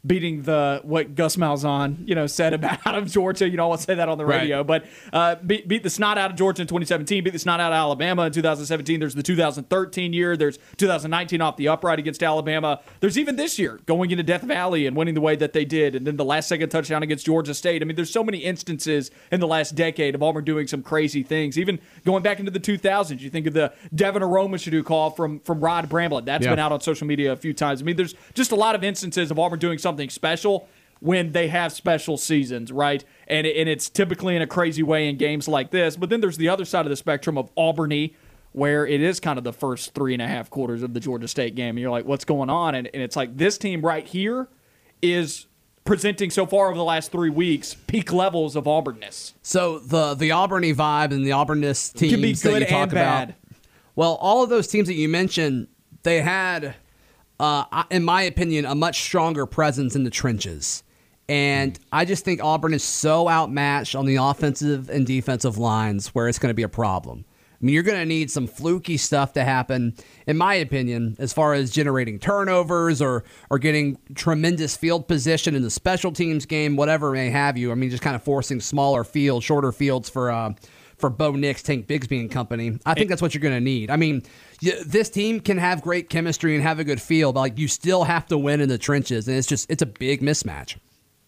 beating the what Gus Malzahn you know said about [LAUGHS] out of Georgia. You know, I won't say that on the Right. radio, but uh, beat, beat the snot out of Georgia in 2017. Beat the snot out of Alabama in 2017. There's the 2013 year. There's 2019 off the upright against Alabama. There's even this year going into Death Valley and winning the way that they did, and then the last second touchdown against Georgia State. I mean, there's so many instances in the last decade of Auburn doing some crazy things. Even going back into the 2000s, you think of the Devin Aromashodu call from from Rod Bramblett. That's Yeah. been out on social media a few times. I mean, there's just a lot of instances of Auburn doing something special when they have special seasons, right? And and it's typically in a crazy way in games like this. But then there's the other side of the spectrum of Auburny, where it is kind of the first three and a half quarters of the Georgia State game, and you're like, what's going on? And, and it's like this team right here is presenting so far over the last three weeks peak levels of Auburnness. So the the Auburny vibe and the Auburnness teams Can be that you talk and about. bad. Well, all of those teams that you mentioned, they had, uh, in my opinion, a much stronger presence in the trenches. And I just think Auburn is so outmatched on the offensive and defensive lines where it's going to be a problem. I mean, you're going to need some fluky stuff to happen, in my opinion, as far as generating turnovers or or getting tremendous field position in the special teams game, whatever may have you. I mean, just kind of forcing smaller fields, shorter fields for uh, for Bo Nix, Tank Bigsby and company. I think that's what you're going to need. I mean, y- this team can have great chemistry and have a good feel, but like you still have to win in the trenches, and it's just it's a big mismatch.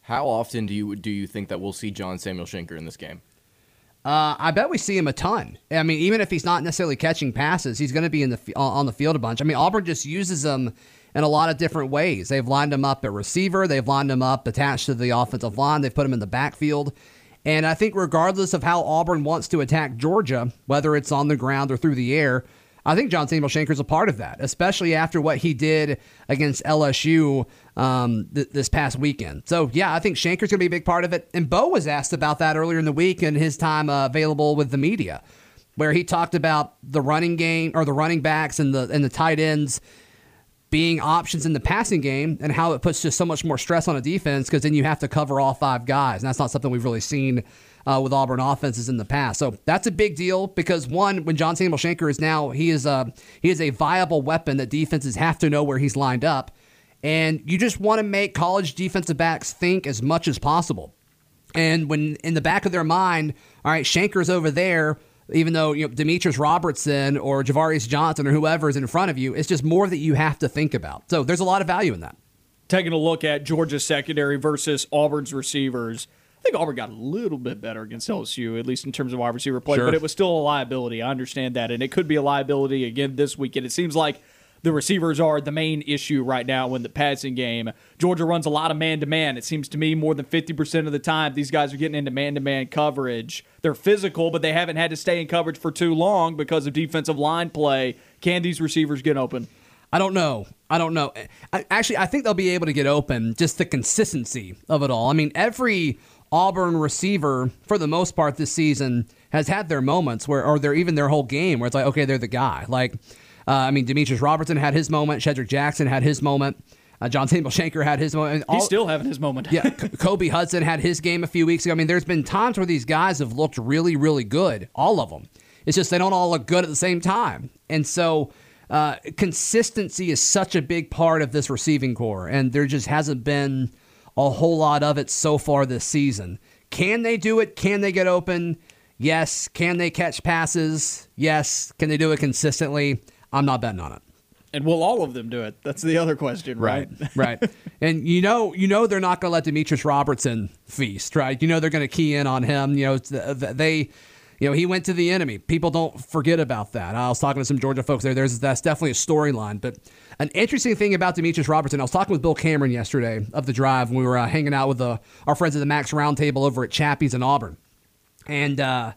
How often do you do you think that we'll see John Samuel Shenker in this game? Uh, I bet we see him a ton. I mean, even if he's not necessarily catching passes, he's going to be in the on the field a bunch. I mean, Auburn just uses him in a lot of different ways. They've lined him up at receiver, they've lined him up attached to the offensive line, they've put him in the backfield. And I think regardless of how Auburn wants to attack Georgia, whether it's on the ground or through the air, I think John Samuel Shenker's a part of that, especially after what he did against LSU um, th- this past weekend. So, yeah, I think Shenker's going to be a big part of it. And Bo was asked about that earlier in the week and his time uh, available with the media, where he talked about the running game or the running backs and the and the tight ends being options in the passing game and how it puts just so much more stress on a defense because then you have to cover all five guys. And that's not something we've really seen uh, with Auburn offenses in the past. So that's a big deal because one, when John Samuel Shenker is now he is a he is a viable weapon that defenses have to know where he's lined up, and you just want to make college defensive backs think as much as possible. And when in the back of their mind, all right, Shenker's over there, even though you know Demetrius Robertson or Ja'Varrius Johnson or whoever is in front of you, it's just more that you have to think about. So there's a lot of value in that. Taking a look at Georgia's secondary versus Auburn's receivers. I think Auburn got a little bit better against LSU, at least in terms of wide receiver play, Sure. but it was still a liability. I understand that, and it could be a liability again this weekend. It seems like the receivers are the main issue right now in the passing game. Georgia runs a lot of man to man. It seems to me more than 50% of the time these guys are getting into man to man coverage. They're physical, but they haven't had to stay in coverage for too long because of defensive line play. Can these receivers get open? I don't know. I don't know. I, actually, I think they'll be able to get open. Just the consistency of it all. I mean, every Auburn receiver, for the most part, this season has had their moments where, or they're even their whole game where it's like, okay, they're the guy. Like, uh, I mean, Demetrius Robertson had his moment. Shedrick Jackson had his moment. Uh, John Samuel Shenker had his moment. He's still having his moment. yeah, [LAUGHS] Kobe Hudson had his game a few weeks ago. I mean, there's been times where these guys have looked really, really good. All of them. It's just they don't all look good at the same time. And so uh, consistency is such a big part of this receiving corps, and there just hasn't been a whole lot of it so far this season. Can they do it? Can they get open? Yes. Can they catch passes? Yes. Can they do it consistently? I'm not betting on it. And will all of them do it? That's the other question, right? right. [LAUGHS] And you know, you know, they're not going to let Demetrius Robertson feast, right? You know, they're going to key in on him. You know, it's the- the- they, you know, he went to the enemy. People don't forget about that. I was talking to some Georgia folks there. There's that's definitely a storyline. But an interesting thing about Demetrius Robertson, I was talking with Bill Cameron yesterday of the drive when we were uh, hanging out with the, our friends at the Max Roundtable over at Chappie's in Auburn, and. uh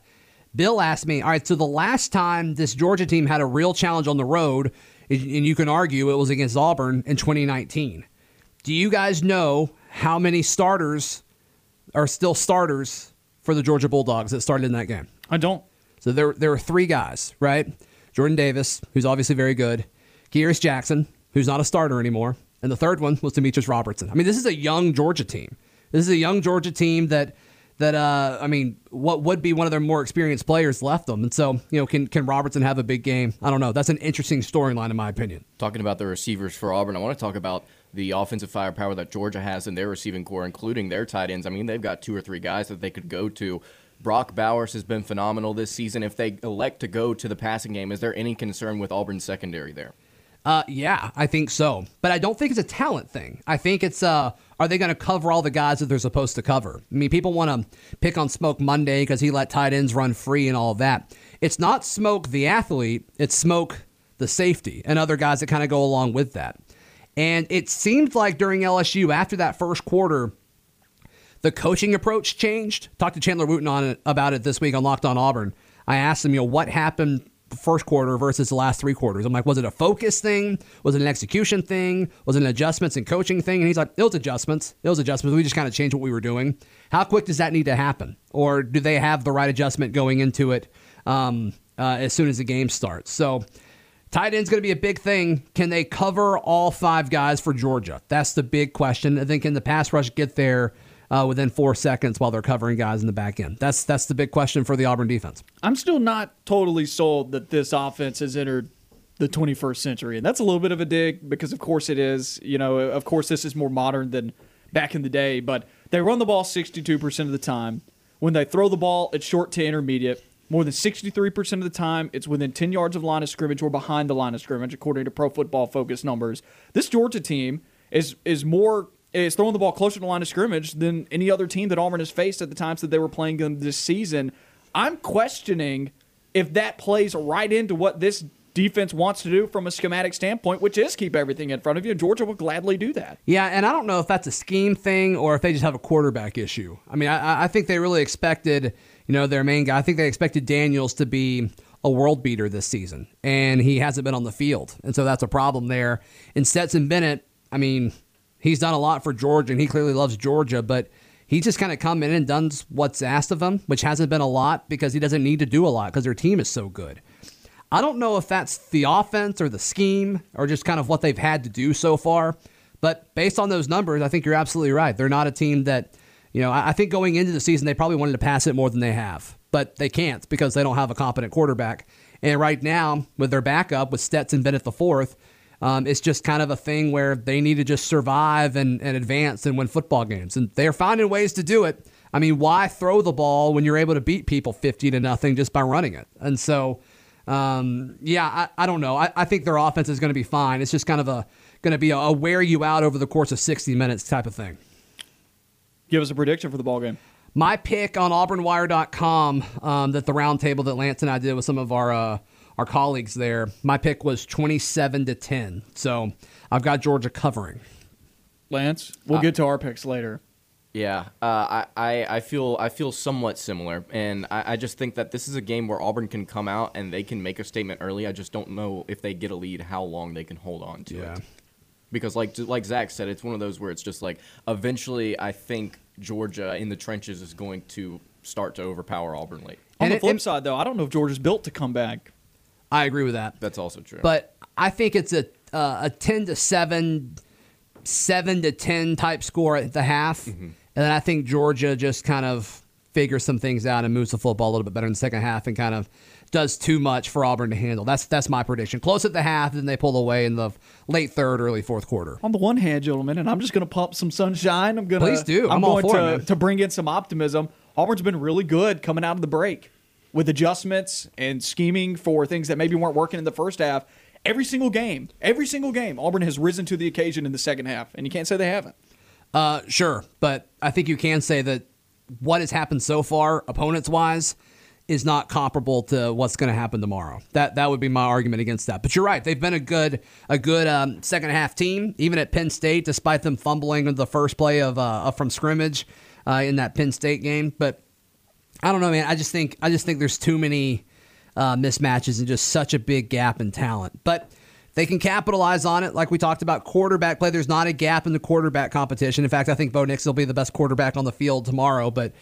Bill asked me, all right, so the last time this Georgia team had a real challenge on the road, and you can argue it was against Auburn in 2019. Do you guys know how many starters are still starters for the Georgia Bulldogs that started in that game? I don't. So there, there were three guys, right? Jordan Davis, who's obviously very good, Kearis Jackson, who's not a starter anymore, and the third one was Demetrius Robertson. I mean, this is a young Georgia team. This is a young Georgia team that that uh, I mean, what would be one of their more experienced players left them, and so you know, can can Robertson have a big game? I don't know. That's an interesting storyline in my opinion. Talking about the receivers for Auburn, I want to talk about the offensive firepower that Georgia has in their receiving corps, including their tight ends. I mean, they've got two or three guys that they could go to. Brock Bowers has been phenomenal this season. If they elect to go to the passing game, is there any concern with Auburn's secondary there? Uh, yeah, I think so. But I don't think it's a talent thing. I think it's uh, are they going to cover all the guys that they're supposed to cover? I mean, people want to pick on Smoke Monday because he let tight ends run free and all that. It's not Smoke the athlete, it's Smoke the safety and other guys that kind of go along with that. And it seemed like during LSU, after that first quarter, the coaching approach changed. Talked to Chandler Wooten on it, about it this week on Locked On Auburn. I asked him, you know, what happened first quarter versus the last three quarters. I'm like, was it a focus thing? Was it an execution thing? Was it an adjustments and coaching thing? And he's like, it was adjustments. It was adjustments. We just kind of changed what we were doing. How quick does that need to happen? Or do they have the right adjustment going into it um, uh, as soon as the game starts? So tight end's going to be a big thing. Can they cover all five guys for Georgia? That's the big question. I think can the pass rush get there? Uh, within four seconds while they're covering guys in the back end? That's that's the big question for the Auburn defense. I'm still not totally sold that this offense has entered the 21st century, and that's a little bit of a dig because, of course, it is. You know, of course, this is more modern than back in the day, but they run the ball 62% of the time. When they throw the ball, it's short to intermediate. More than 63% of the time, it's within 10 yards of line of scrimmage or behind the line of scrimmage, according to Pro Football Focus numbers. This Georgia team is is more is throwing the ball closer to the line of scrimmage than any other team that Auburn has faced at the times that they were playing them this season. I'm questioning if that plays right into what this defense wants to do from a schematic standpoint, which is keep everything in front of you. Georgia will gladly do that. Yeah, and I don't know if that's a scheme thing or if they just have a quarterback issue. I mean, I, I think they really expected, you know, their main guy. I think they expected Daniels to be a world beater this season, and he hasn't been on the field, and so that's a problem there. And Stetson Bennett, I mean, he's done a lot for Georgia, and he clearly loves Georgia, but he's just kind of come in and done what's asked of him, which hasn't been a lot because he doesn't need to do a lot because their team is so good. I don't know if that's the offense or the scheme or just kind of what they've had to do so far, but based on those numbers, I think you're absolutely right. They're not a team that, you know, I think going into the season, they probably wanted to pass it more than they have, but they can't because they don't have a competent quarterback. And right now, with their backup, with Stetson Bennett the fourth, um, it's just kind of a thing where they need to just survive and, and advance and win football games. And they're finding ways to do it. I mean, why throw the ball when you're able to beat people 50 to nothing just by running it? And so, um, yeah, I, I, don't know. I, I, think their offense is going to be fine. It's just kind of a going to be a, a, wear you out over the course of 60 minutes type of thing. Give us a prediction for the ball game. My pick on AuburnWire.com um, that the roundtable that Lance and I did with some of our uh, our colleagues there. My pick was 27 to 10. So I've got Georgia covering. Lance, we'll uh, get to our picks later. Yeah, uh, I, I, I feel I feel somewhat similar, and I, I just think that this is a game where Auburn can come out and they can make a statement early. I just don't know if they get a lead, how long they can hold on to yeah. it. Because like like Zac said, it's one of those where it's just like eventually I think Georgia in the trenches is going to start to overpower Auburn late. On and the flip it, side, though, I don't know if Georgia's built to come back. I agree with that. That's also true. But I think it's a uh, a ten to seven, seven to ten type score at the half, mm-hmm. and then I think Georgia just kind of figures some things out and moves the football a little bit better in the second half and kind of does too much for Auburn to handle. That's that's my prediction. Close at the half, then they pull away in the late third, early fourth quarter. On the one hand, gentlemen, and I'm just going to pump some sunshine. I'm going to please do. I'm, I'm going to, it, to bring in some optimism. Auburn's been really good coming out of the break with adjustments and scheming for things that maybe weren't working in the first half. Every single game, every single game, Auburn has risen to the occasion in the second half, and you can't say they haven't. Uh, sure, but I think you can say that what has happened so far, opponents wise, is not comparable to what's going to happen tomorrow. That that would be my argument against that. But you're right; they've been a good a good um, second half team, even at Penn State, despite them fumbling in the first play of uh, from scrimmage uh, in that Penn State game. But I don't know, man. I just think I just think there's too many uh, mismatches and just such a big gap in talent. But they can capitalize on it, like we talked about quarterback play. There's not a gap in the quarterback competition. In fact, I think Bo Nix will be the best quarterback on the field tomorrow. But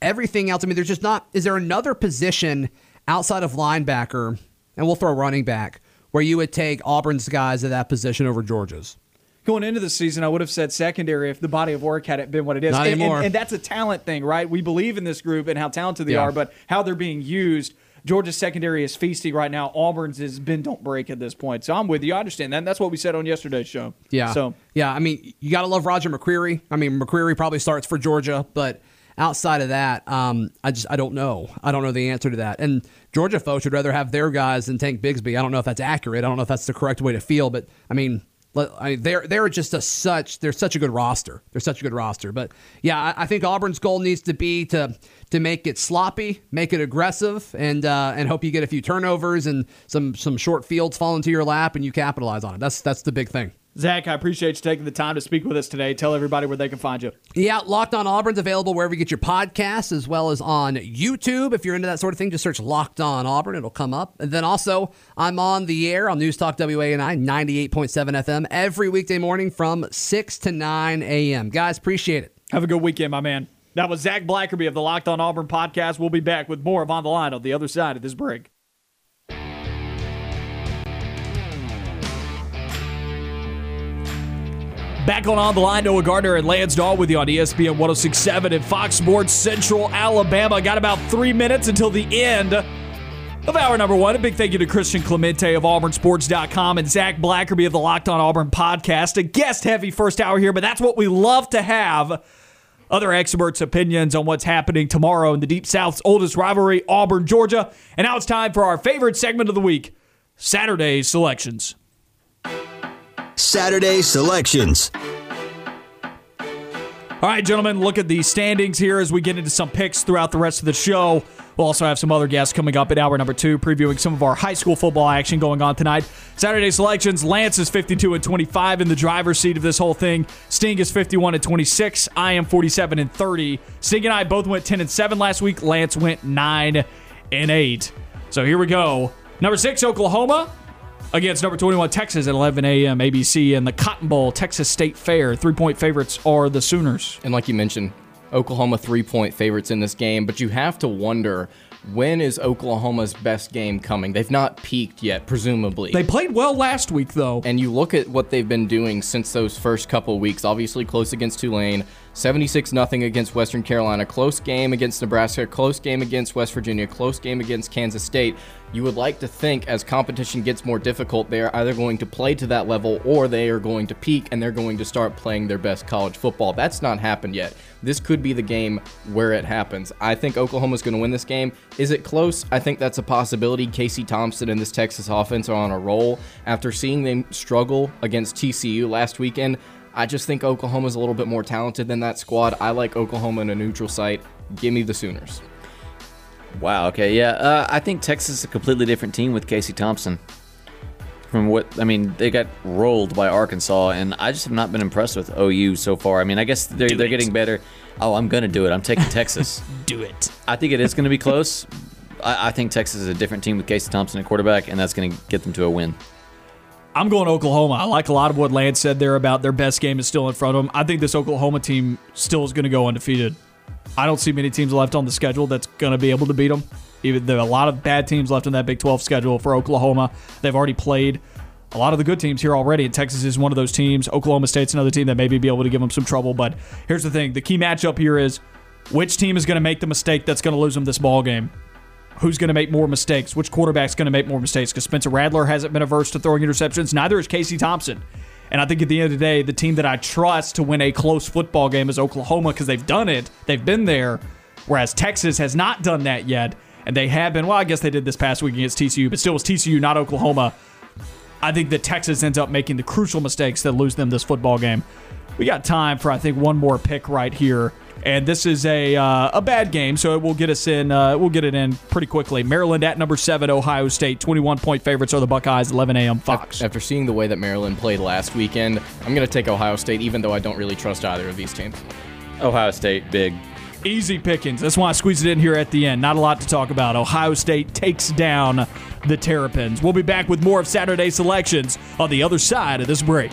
everything else, I mean, there's just not. Is there another position outside of linebacker, and we'll throw running back, where you would take Auburn's guys at that position over Georgia's? Going into the season, I would have said secondary if the body of work hadn't been what it is. Not and, and- anymore. and that's a talent thing, right? We believe in this group and how talented they Yeah. are, but how they're being used. Georgia's secondary is feasting right now. Auburn's is bend don't break at this point. So I'm with you. I understand that. And that's what we said on yesterday's show. Yeah. So yeah, I mean, you got to love Roger McCreary. I mean, McCreary probably starts for Georgia, but outside of that, um, I just I don't know. I don't know the answer to that. And Georgia folks would rather have their guys than Tank Bigsby. I don't know if that's accurate. I don't know if that's the correct way to feel, but I mean. I they're they're just a such they're such a good roster. They're such a good roster. But yeah, I, I think Auburn's goal needs to be to to make it sloppy, make it aggressive, and uh, and hope you get a few turnovers and some some short fields fall into your lap and you capitalize on it. That's that's the big thing. Zac, I appreciate you taking the time to speak with us today. Tell everybody where they can find you. Yeah, Locked On Auburn's available wherever you get your podcasts, as well as on YouTube. If you're into that sort of thing, just search Locked On Auburn. It'll come up. And then also, I'm on the air on News Talk WANI 98.7 FM every weekday morning from 6 to 9 a.m. Guys, appreciate it. Have a good weekend, my man. That was Zac Blackerby of the Locked On Auburn podcast. We'll be back with more of On the Line on the other side of this break. Back on On the Line, Noah Gardner and Lance Dawe with you on ESPN 1067 and Fox Sports Central Alabama. Got about three minutes until the end of hour number one. A big thank you to Christian Clemente of AuburnSports.com and Zac Blackerby of the Locked On Auburn podcast. A guest heavy first hour here, but that's what we love to have. Other experts' opinions on what's happening tomorrow in the Deep South's oldest rivalry, Auburn, Georgia. And now it's time for our favorite segment of the week Saturday selections. Saturday selections. All right, gentlemen, look at the standings here as we get into some picks throughout the rest of the show. We'll also have some other guests coming up in hour number two, previewing some of our high school football action going on tonight. Saturday selections: Lance is 52 and 25 in the driver's seat of this whole thing. Sting is 51 and 26. I am 47 and 30. Sting and I both went 10 and 7 last week. Lance went 9 and 8. So here we go. Number six, Oklahoma against number 21 Texas at 11 a.m. ABC and the Cotton Bowl Texas State Fair. Three point favorites are the Sooners. And like you mentioned, Oklahoma three point favorites in this game, but you have to wonder when is Oklahoma's best game coming? They've not peaked yet, presumably. They played well last week, though. and you look at what they've been doing since those first couple weeks. Obviously, close against Tulane, 76 0 against Western Carolina, close game against Nebraska, close game against West Virginia, close game against Kansas State. You would like to think as competition gets more difficult, they are either going to play to that level or they are going to peak and they're going to start playing their best college football. That's not happened yet. This could be the game where it happens. I think Oklahoma's going to win this game. Is it close? I think that's a possibility. Casey Thompson and this Texas offense are on a roll. After seeing them struggle against TCU last weekend, I just think Oklahoma's a little bit more talented than that squad. I like Oklahoma in a neutral site. Give me the Sooners. Wow. Okay. Yeah. Uh, I think Texas is a completely different team with Casey Thompson. From what I mean, they got rolled by Arkansas, and I just have not been impressed with OU so far. I mean, I guess they're they're getting better. Oh, I'm gonna do it. I'm taking Texas. [LAUGHS] Do it. I think it is to be close. I, I think Texas is a different team with Casey Thompson at quarterback, and that's to get them to a win. I'm going Oklahoma. I like a lot of what Lance said there about their best game is still in front of them. I think this Oklahoma team still is going to go undefeated. I don't see many teams left on the schedule that's going to be able to beat them. Even there are a lot of bad teams left in that Big 12 schedule for Oklahoma. They've already played a lot of the good teams here already, and Texas is one of those teams. Oklahoma State's another team that maybe be able to give them some trouble. But here's the thing: the key matchup here is which team is going to make the mistake that's going to lose them this ball game who's going to make more mistakes, which quarterback's going to make more mistakes. Because Spencer Rattler hasn't been averse to throwing interceptions, neither is Casey Thompson. And I think at the end of the day, the team that I trust to win a close football game is Oklahoma because they've done it, they've been there, whereas Texas has not done that yet. And they have been, well, I guess they did this past week against TCU, but still it was TCU, not Oklahoma. I think that Texas ends up making the crucial mistakes that lose them this football game. We got time for I think one more pick right here, and this is a uh, a bad game, so it will get us in. Uh, we'll get it in pretty quickly. Maryland at number seven, Ohio State, twenty one point favorites are the Buckeyes, eleven a.m. Fox. After seeing the way that Maryland played last weekend, I'm going to take Ohio State, even though I don't really trust either of these teams. Ohio State, big. Easy pickings. That's why I squeezed it in here at the end. Not a lot to talk about. Ohio State takes down the Terrapins. We'll be back with more of Saturday selections on the other side of this break.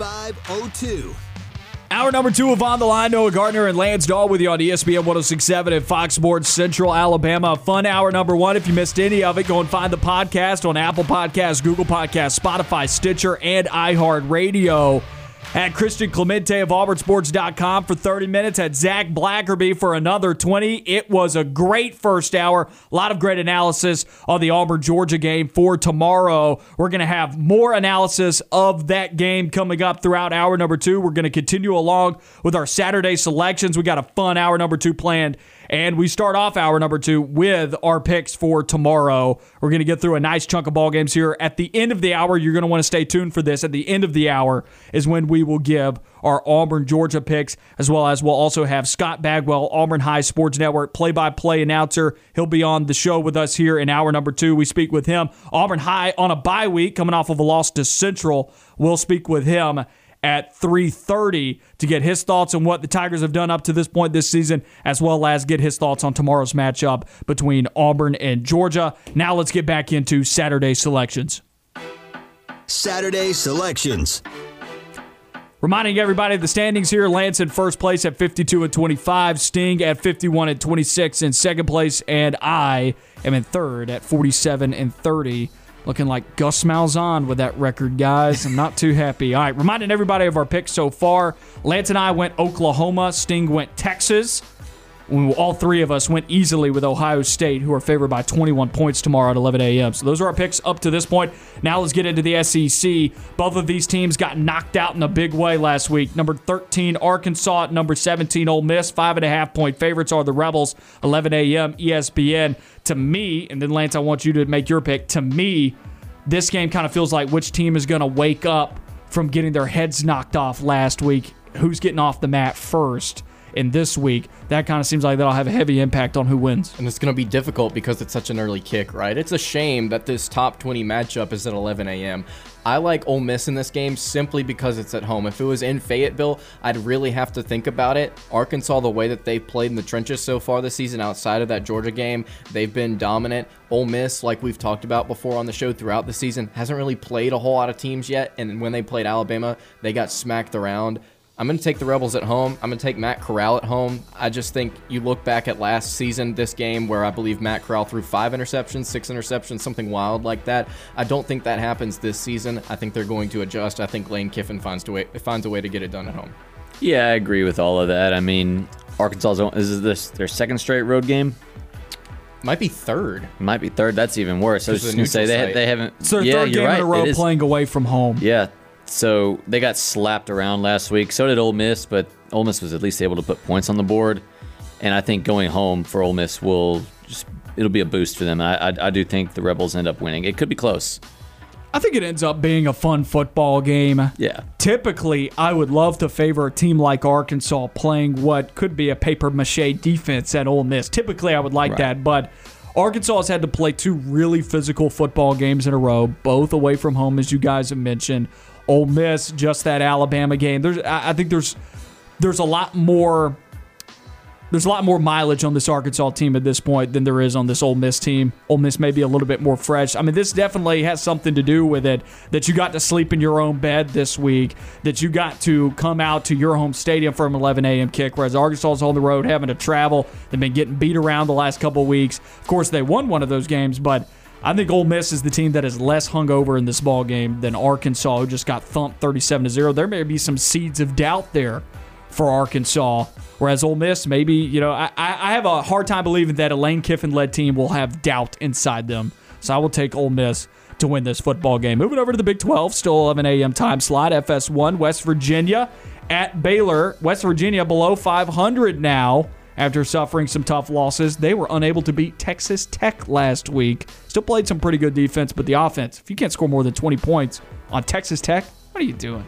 888-382-7502. Hour number two of On the Line, Noah Gardner and Lance Dawe with you on ESPN 1067 and Fox Sports Central Alabama. Fun hour number one. If you missed any of it, go and find the podcast on Apple Podcasts, Google Podcasts, Spotify, Stitcher, and iHeartRadio. At Christian Clemente of AuburnSports.com for 30 minutes. At Zac Blackerby for another 20. It was a great first hour. A lot of great analysis on the Auburn Georgia game for tomorrow. We're going to have more analysis of that game coming up throughout hour number two. We're going to continue along with our Saturday selections. We got a fun hour number two planned. And we start off hour number two with our picks for tomorrow. We're going to get through a nice chunk of ball games here. At the end of the hour, you're going to want to stay tuned for this. At the end of the hour is when we will give our Auburn Georgia picks, as well as we'll also have Scott Bagwell, Auburn High Sports Network play by play announcer. He'll be on the show with us here in hour number two. We speak with him. Auburn High on a bye week, coming off of a loss to Central. We'll speak with him at 3:30 to get his thoughts on what the Tigers have done up to this point this season as well as get his thoughts on tomorrow's matchup between Auburn and Georgia. Now let's get back into Saturday selections. Saturday selections. Reminding everybody of the standings here Lance in first place at 52 and 25, Sting at 51 and 26 in second place, and I am in third at 47 and 30. Looking like Gus Malzahn with that record, guys. I'm not too happy. All right, reminding everybody of our picks so far. Lance and I went Oklahoma, Sting went Texas. All three of us went easily with Ohio State, who are favored by 21 points tomorrow at 11 a.m. So those are our picks up to this point. Now let's get into the SEC. Both of these teams got knocked out in a big way last week. Number 13, Arkansas. Number 17, Ole Miss. Five and a half point favorites are the Rebels. 11 a.m. ESPN. To me, and then Lance, I want you to make your pick. To me, this game kind of feels like which team is going to wake up from getting their heads knocked off last week. Who's getting off the mat first? In this week, that kind of seems like that'll have a heavy impact on who wins. And it's going to be difficult because it's such an early kick, right? It's a shame that this top 20 matchup is at 11 a.m. I like Ole Miss in this game simply because it's at home. If it was in Fayetteville, I'd really have to think about it. Arkansas, the way that they've played in the trenches so far this season outside of that Georgia game, they've been dominant. Ole Miss, like we've talked about before on the show throughout the season, hasn't really played a whole lot of teams yet. And when they played Alabama, they got smacked around. I'm going to take the Rebels at home. I'm going to take Matt Corral at home. I just think you look back at last season, this game where I believe Matt Corral threw five interceptions, six interceptions, something wild like that. I don't think that happens this season. I think they're going to adjust. I think Lane Kiffin finds a way, finds a way to get it done at home. Yeah, I agree with all of that. I mean, Arkansas is this their second straight road game. Might be third. Might be third. That's even worse. I was just gonna the say they, they haven't. It's their yeah, third game right. in a row playing away from home. Yeah. So they got slapped around last week. So did Ole Miss, but Ole Miss was at least able to put points on the board. And I think going home for Ole Miss will just it'll be a boost for them. I I, I do think the Rebels end up winning. It could be close. I think it ends up being a fun football game. Yeah. Typically, I would love to favor a team like Arkansas playing what could be a paper mache defense at Ole Miss. Typically, I would like Right. that, but Arkansas has had to play two really physical football games in a row, both away from home, as you guys have mentioned. Ole Miss, just that Alabama game. There's, I think there's, there's a lot more. There's a lot more mileage on this Arkansas team at this point than there is on this Ole Miss team. Ole Miss may be a little bit more fresh. I mean, this definitely has something to do with it that you got to sleep in your own bed this week, that you got to come out to your home stadium for an 11 a.m. kick, whereas Arkansas is on the road having to travel. They've been getting beat around the last couple weeks. Of course, they won one of those games, but I think Ole Miss is the team that is less hungover in this ball game than Arkansas, who just got thumped 37 to zero. There may be some seeds of doubt there for Arkansas. Whereas Ole Miss, maybe, you know, I, I have a hard time believing that a Lane Kiffin led team will have doubt inside them. So I will take Ole Miss to win this football game. Moving over to the Big 12, still 11 a.m. time slot. FS1, West Virginia at Baylor. West Virginia below 500 now after suffering some tough losses. They were unable to beat Texas Tech last week. Still played some pretty good defense, but the offense, if you can't score more than 20 points on Texas Tech, what are you doing?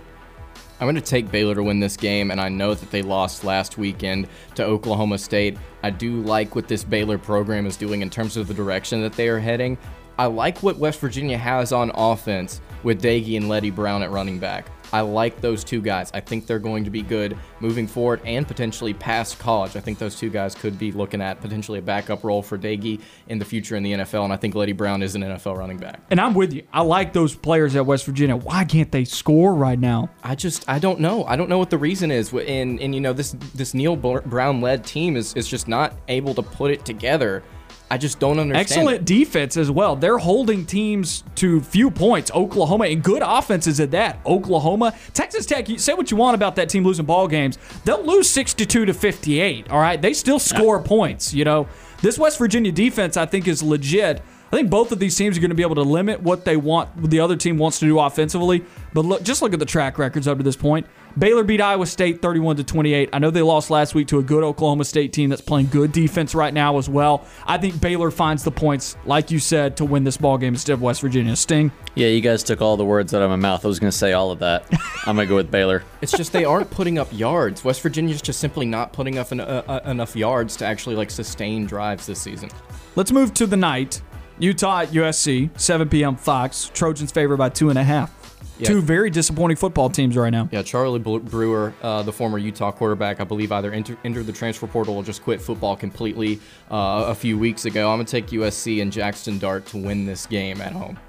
I'm going to take Baylor to win this game, and I know that they lost last weekend to Oklahoma State. I do like what this Baylor program is doing in terms of the direction that they are heading. I like what West Virginia has on offense with Doege and Leddie Brown at running back. I like those two guys. I think they're going to be good moving forward and potentially past college. I think those two guys could be looking at potentially a backup role for Doege in the future in the NFL, and I think Leddie Brown is an NFL running back. And I'm with you. I like those players at West Virginia. Why can't they score right now? I just I don't know. I don't know what the reason is. And and you know this this Neal Brown led team is is just not able to put it together. I just don't understand. Excellent it. defense as well. They're holding teams to few points. Oklahoma and good offenses at that. Oklahoma, Texas Tech. You say what you want about that team losing ball games. They'll lose sixty-two to fifty-eight. All right, they still score yeah. points. You know, this West Virginia defense I think is legit. I think both of these teams are going to be able to limit what they want, the other team wants to do offensively. But look, just look at the track records up to this point. Baylor beat Iowa State 31 to 28. I know they lost last week to a good Oklahoma State team that's playing good defense right now as well. I think Baylor finds the points, like you said, to win this ball game instead of West Virginia. Sting. Yeah, you guys took all the words out of my mouth. I was going to say all of that. [LAUGHS] I'm going to go with Baylor. It's just they aren't putting up yards. West Virginia's just simply not putting up en- uh, uh, enough yards to actually like sustain drives this season. Let's move to the night. Utah at USC, 7 p.m. Fox. Trojans favored by two and a half. Yeah. Two very disappointing football teams right now. Yeah, Charlie Brewer, uh, the former Utah quarterback, I believe either enter, entered the transfer portal or just quit football completely uh, a few weeks ago. I'm going to take USC and Jackson Dart to win this game at home.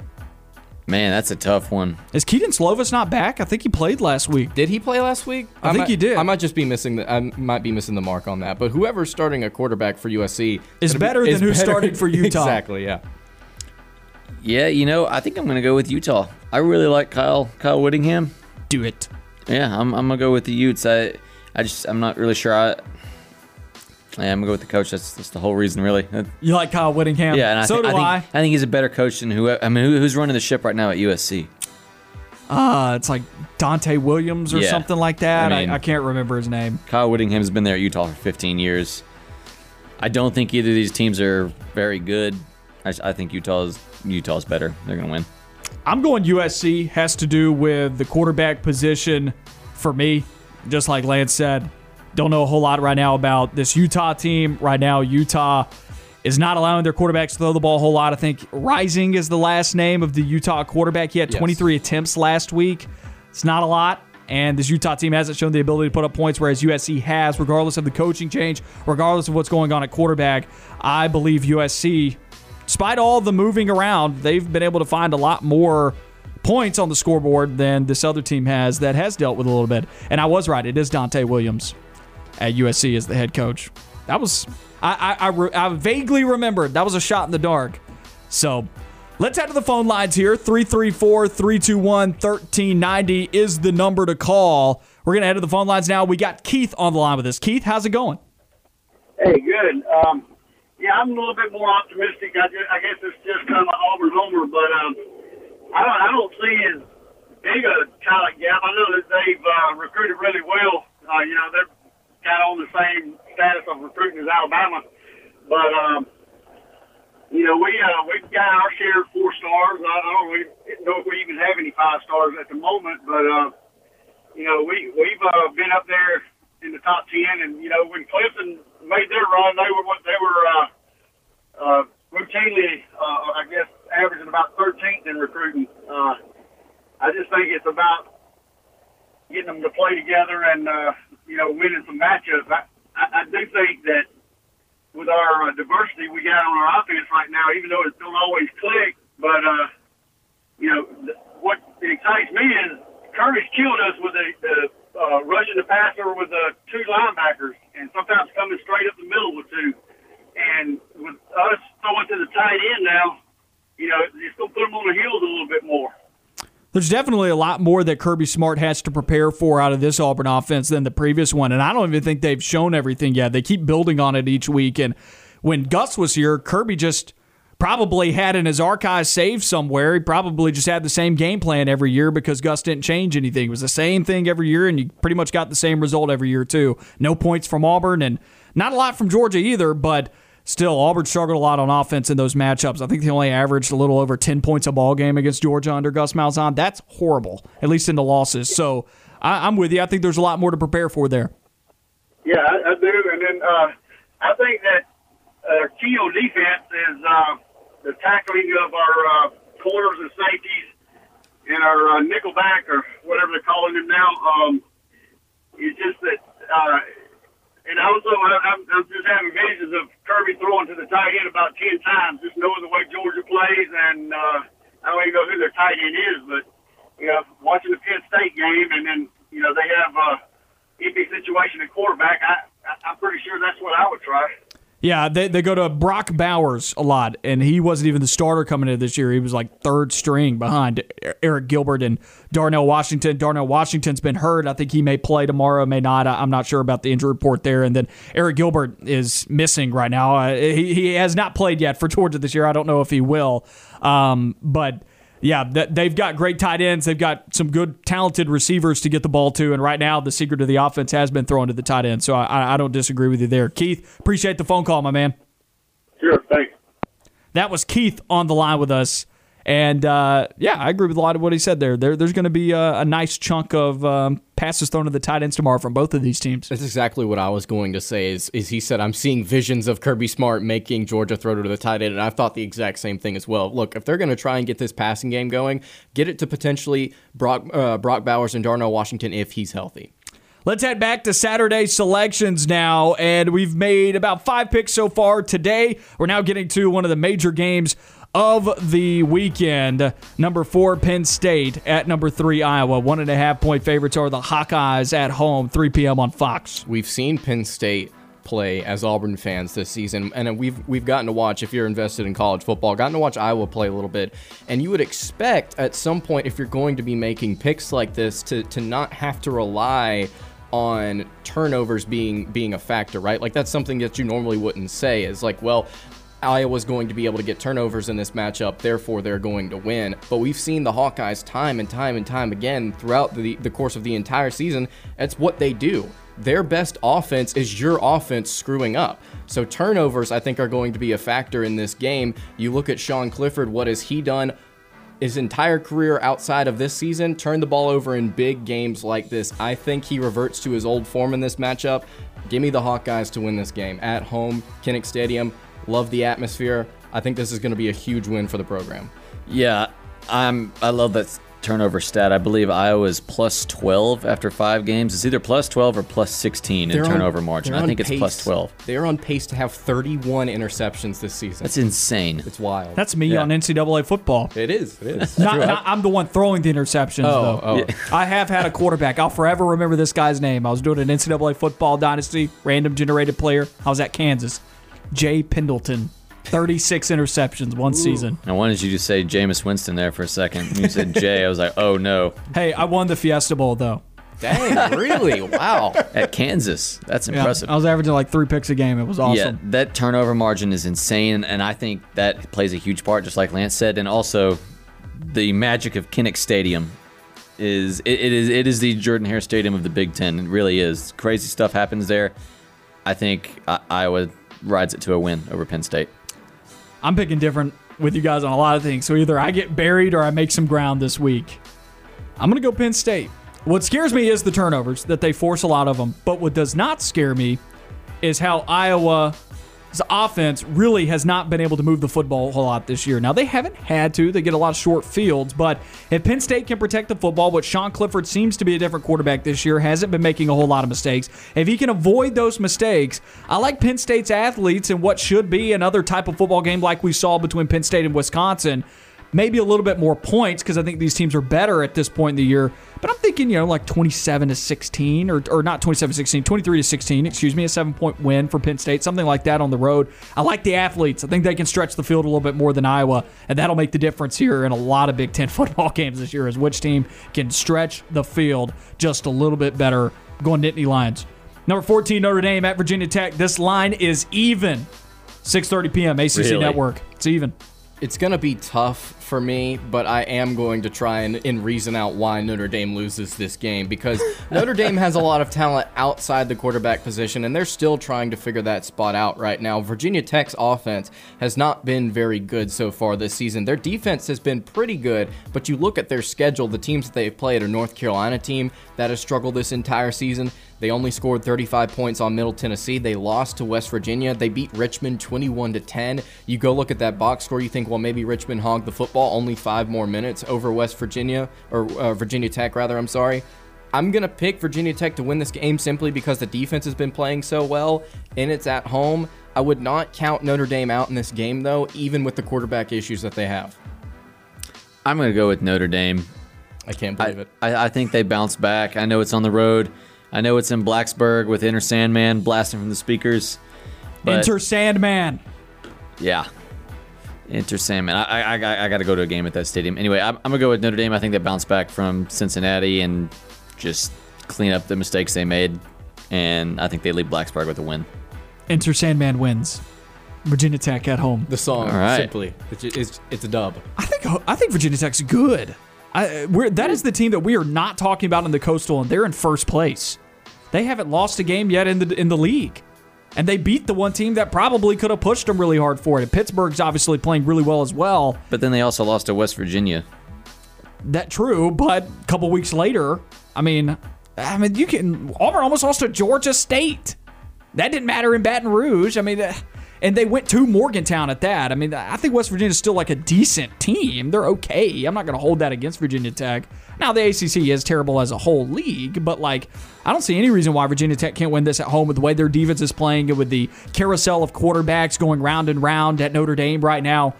Man, that's a tough one. Is Kedon Slovis not back? I think he played last week. Did he play last week? I, I think might, he did. I might just be missing the. I might be missing the mark on that. But whoever's starting a quarterback for USC is better be, than who's started for [LAUGHS] Utah. exactly. Yeah. Yeah, you know, I think I'm going to go with Utah. I really like Kyle Kyle Whittingham. Do it. Yeah, I'm, I'm gonna go with the Utes. I I just I'm not really sure. I yeah, I'm gonna go with the coach. That's that's the whole reason, really. You like Kyle Whittingham? Yeah, and I so do I. Think, I. think he's a better coach than who. I mean, who, who's running the ship right now at USC? Uh, it's like Donte Williams or Yeah. something like that. I I, I can't remember his name. Kyle Whittingham has been there at Utah for 15 years. I don't think either of these teams are very good. I, I think Utah's Utah's better. They're gonna win. I'm going USC. Has to do with the quarterback position for me. Just like Lance said, don't know a whole lot right now about this Utah team. Right now, Utah is not allowing their quarterbacks to throw the ball a whole lot. I think Rising is the last name of the Utah quarterback. He had Yes. 23 attempts last week. It's not a lot. And this Utah team hasn't shown the ability to put up points, whereas USC has, regardless of the coaching change, regardless of what's going on at quarterback. I believe USC, despite all the moving around, they've been able to find a lot more points on the scoreboard than this other team has that has dealt with a little bit. And I was right; it is Donte Williams at USC as the head coach. That was I I, I, I vaguely remembered that was a shot in the dark. So let's head to the phone lines here. 334 321 1390 is the number to call. We're going to head to the phone lines now. We got Keith on the line with us. Keith, how's it going? Hey, good. Um, yeah, I'm a little bit more optimistic. I, just, I guess it's just kind of Auburn homer, but um, I don't, I don't see as big a talent gap. I know that they've uh, recruited really well. Uh, you know, they're kind of on the same status of recruiting as Alabama, but um, you know, we uh, we've got our share of four stars. I, I don't really know if we even have any five stars at the moment, but uh, you know, we we've uh, been up there in the top ten, and you know, when Clemson made their run, they were they were uh, uh, routinely, uh, I guess, averaging about 13th in recruiting. Uh, I just think it's about getting them to play together and uh, you know winning some matchups. I, I, I do think that with our uh, diversity we got on our offense right now, even though it don't always click, but uh, you know th- what excites me is Curtis killed us with the, the uh, rushing the passer with the two linebackers, and sometimes coming straight up the middle with two. And with us throwing to the tight end now, you know, it's going to put them on the heels a little bit more. There's definitely a lot more that Kirby Smart has to prepare for out of this Auburn offense than the previous one. And I don't even think they've shown everything yet. They keep building on it each week. And when Gus was here, Kirby just probably had in his archives saved somewhere. He probably just had the same game plan every year because Gus didn't change anything. It was the same thing every year, and you pretty much got the same result every year, too. No points from Auburn and Not a lot from Georgia either, but still, Auburn struggled a lot on offense in those matchups. I think they only averaged a little over 10 points a ball game against Georgia under Gus Malzahn. That's horrible, at least in the losses. So I, I'm with you. I think there's a lot more to prepare for there. Yeah, I, I do. And then uh, I think that uh, key on defense is uh, the tackling of our uh, corners and safeties and our uh, nickel back or whatever they're calling them now. Um, it's just that, uh, and also I, I'm, I'm just having visions of Kirby throwing to the tight end about ten times, just knowing the way Georgia plays, and uh, I don't even know who their tight end is, but you know, watching the Penn State game, and then you know they have uh, iffy situation at quarterback. I, I I'm pretty sure that's what I would try. Yeah, they, they go to Brock Bowers a lot, and he wasn't even the starter coming in this year. He was like third string behind Arik Gilbert and Darnell Washington. Darnell Washington's been hurt. I think he may play tomorrow, may not. I'm not sure about the injury report there. And then Arik Gilbert is missing right now. Uh, he, he has not played yet for Georgia this year. I don't know if he will. Um, but yeah, they've got great tight ends. They've got some good, talented receivers to get the ball to. And right now, the secret of the offense has been thrown to the tight end. So I, I don't disagree with you there. Keith, appreciate the phone call, my man. Sure, thanks. That was Keith on the line with us. And uh, yeah, I agree with a lot of what he said there. there there's going to be a, a nice chunk of um, passes thrown to the tight ends tomorrow from both of these teams. That's exactly what I was going to say. Is is he said I'm seeing visions of Kirby Smart making Georgia throw to the tight end, and I thought the exact same thing as well. Look, if they're going to try and get this passing game going, get it to potentially Brock uh, Brock Bowers and Darnell Washington if he's healthy. Let's head back to Saturday selections now, and we've made about five picks so far today. We're now getting to one of the major games of the weekend. Number four, Penn State at number three, Iowa. One and a half point favorites are the Hawkeyes at home, 3 p.m. on Fox. We've seen Penn State play as Auburn fans this season, and we've we've gotten to watch. If you're invested in college football, gotten to watch Iowa play a little bit, and you would expect at some point, if you're going to be making picks like this, to to not have to rely on turnovers being being a factor, right? Like that's something that you normally wouldn't say. Is like, well, Iowa's going to be able to get turnovers in this matchup, therefore they're going to win. But we've seen the Hawkeyes time and time and time again throughout the, the course of the entire season. That's what they do. Their best offense is your offense screwing up. So turnovers, I think, are going to be a factor in this game. You look at Sean Clifford, what has he done? His entire career outside of this season, turn the ball over in big games like this. I think he reverts to his old form in this matchup. Give me the Hawkeyes to win this game at home, Kinnick Stadium. Love the atmosphere. I think this is going to be a huge win for the program. Yeah, I'm. I love that turnover stat. I believe Iowa's plus 12 after five games. It's either plus 12 or plus 16 in They're on- turnover margin. they're I on think it's pace- 12. They're on pace to have 31 interceptions this season. That's insane. it's wild. That's me Yeah. on NCAA football. it is. It is. Not, not- I'm the one throwing the interceptions, Oh, though. oh. I have had a quarterback. I'll forever remember this guy's name. I was doing an NCAA football dynasty, random generated player. I was at Kansas. Jay Pendleton. 36 interceptions one season. I wanted you to say Jameis Winston there for a second. When you said Jay, I was like, oh no. Hey, I won the Fiesta Bowl, though. Dang, really? Wow. At Kansas. That's Yeah, impressive. I was averaging like three picks a game. It was awesome. Yeah, that turnover margin is insane, and I think that plays a huge part, just like Lance said. And also, the magic of Kinnick Stadium is it, it is it is the Jordan Hare Stadium of the Big Ten. It really is. Crazy stuff happens there. I think I- Iowa rides it to a win over Penn State. I'm picking different with you guys on a lot of things. So either I get buried or I make some ground this week. I'm going to go Penn State. What scares me is the turnovers, that they force a lot of them. But what does not scare me is how Iowa's offense really has not been able to move the football a whole lot this year. Now, they haven't had to. They get a lot of short fields. But if Penn State can protect the football, which Sean Clifford seems to be a different quarterback this year, hasn't been making a whole lot of mistakes. If he can avoid those mistakes, I like Penn State's athletes in what should be another type of football game like we saw between Penn State and Wisconsin maybe a little bit more points because I think these teams are better at this point in the year. But I'm thinking, you know, like 27 to 16 or, or not 27 16, 23 to 16, excuse me, a seven point win for Penn State, something like that on the road. I like the athletes. I think they can stretch the field a little bit more than Iowa, and that'll make the difference here in a lot of Big Ten [LAUGHS] football games this year is which team can stretch the field just a little bit better. Going Nittany Lions. Number 14, Notre Dame at Virginia Tech. This line is even. 6.30 p.m. ACC Really? Network. It's even. It's going to be tough for me, but I am going to try and, and reason out why Notre Dame loses this game because [LAUGHS] Notre Dame has a lot of talent outside the quarterback position, and they're still trying to figure that spot out right now. Virginia Tech's offense has not been very good so far this season. Their defense has been pretty good, but you look at their schedule, the teams that they've played, a North Carolina team that has struggled this entire season. They only scored 35 points on Middle Tennessee. They lost to West Virginia. They beat Richmond 21 to 10. You go look at that box score, you think, well, maybe Richmond hogged the football only five more minutes over West Virginia or uh, Virginia Tech, rather. I'm sorry. I'm gonna pick Virginia Tech to win this game simply because the defense has been playing so well and it's at home. I would not count Notre Dame out in this game though, even with the quarterback issues that they have. I'm going to go with Notre Dame. I can't I, believe it. I, I think they bounce back. I know it's on the road. I know it's in Blacksburg with Inner Sandman blasting from the speakers. But Enter Sandman. yeah, Inter Sandman. I I, I, I got to go to a game at that stadium. Anyway, I'm, I'm gonna go with Notre Dame. I think they bounce back from Cincinnati and just clean up the mistakes they made, and I think they leave Blacksburg with a win. Enter Sandman wins. Virginia Tech at home. The song, All right. simply, it's, it's, it's a dub. I think I think Virginia Tech's good. I, we're, that is the team that we are not talking about in the Coastal, and they're in first place. They haven't lost a game yet in the in the league, and they beat the one team that probably could have pushed them really hard for it. And Pittsburgh's obviously playing really well as well. But then they also lost to West Virginia. That true, but a couple weeks later, I mean, I mean, you can Auburn almost lost to Georgia State. That didn't matter in Baton Rouge. I mean, uh, and they went to Morgantown at that. I mean, I think West Virginia's still like a decent team. They're okay. I'm not going to hold that against Virginia Tech. Now the ACC is terrible as a whole league, but like I don't see any reason why Virginia Tech can't win this at home with the way their defense is playing and with the carousel of quarterbacks going round and round at Notre Dame right now.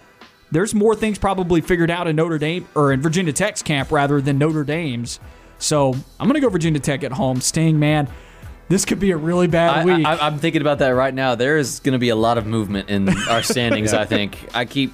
There's more things probably figured out in Notre Dame or in Virginia Tech's camp rather than Notre Dame's. So I'm gonna go Virginia Tech at home. Sting, man, this could be a really bad I, week. I, I'm thinking about that right now. There is going to be a lot of movement in our standings. [LAUGHS] I think I keep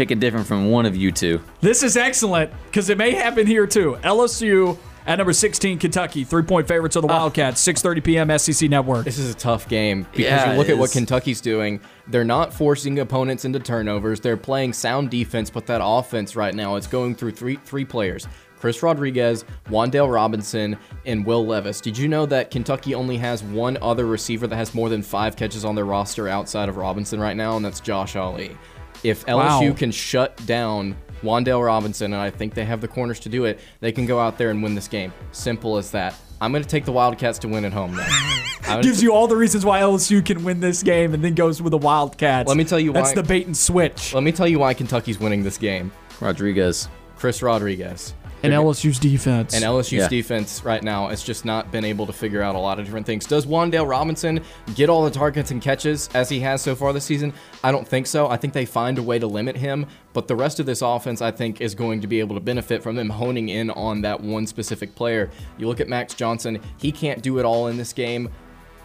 picking different from one of you two. This is excellent because it may happen here too. LSU at number 16, Kentucky, three point favorites of the ah. Wildcats, 6:30 p.m. SEC Network. This is a tough game because Yeah, you look at what Kentucky's doing. They're not forcing opponents into turnovers. They're playing sound defense, but that offense right now it's going through three three players. Chris Rodriguez, Wan'Dale Robinson, and Will Levis. Did you know that Kentucky only has one other receiver that has more than five catches on their roster outside of Robinson right now, and that's Josh Ali? If LSU Wow. can shut down Wan'Dale Robinson, and I think they have the corners to do it, they can go out there and win this game. Simple as that. I'm going to take the Wildcats to win at home, though. [LAUGHS] I'm Gives you all the reasons why LSU can win this game and then goes with the Wildcats. Let me tell you why. That's why- the bait and switch. Let me tell you why Kentucky's winning this game. Rodriguez. Chris Rodriguez. And LSU's defense. And LSU's Yeah. defense right now has just not been able to figure out a lot of different things. Does Wan'Dale Robinson get all the targets and catches as he has so far this season? I don't think so. I think they find a way to limit him, but the rest of this offense, I think, is going to be able to benefit from them honing in on that one specific player. You look at Max Johnson, he can't do it all in this game.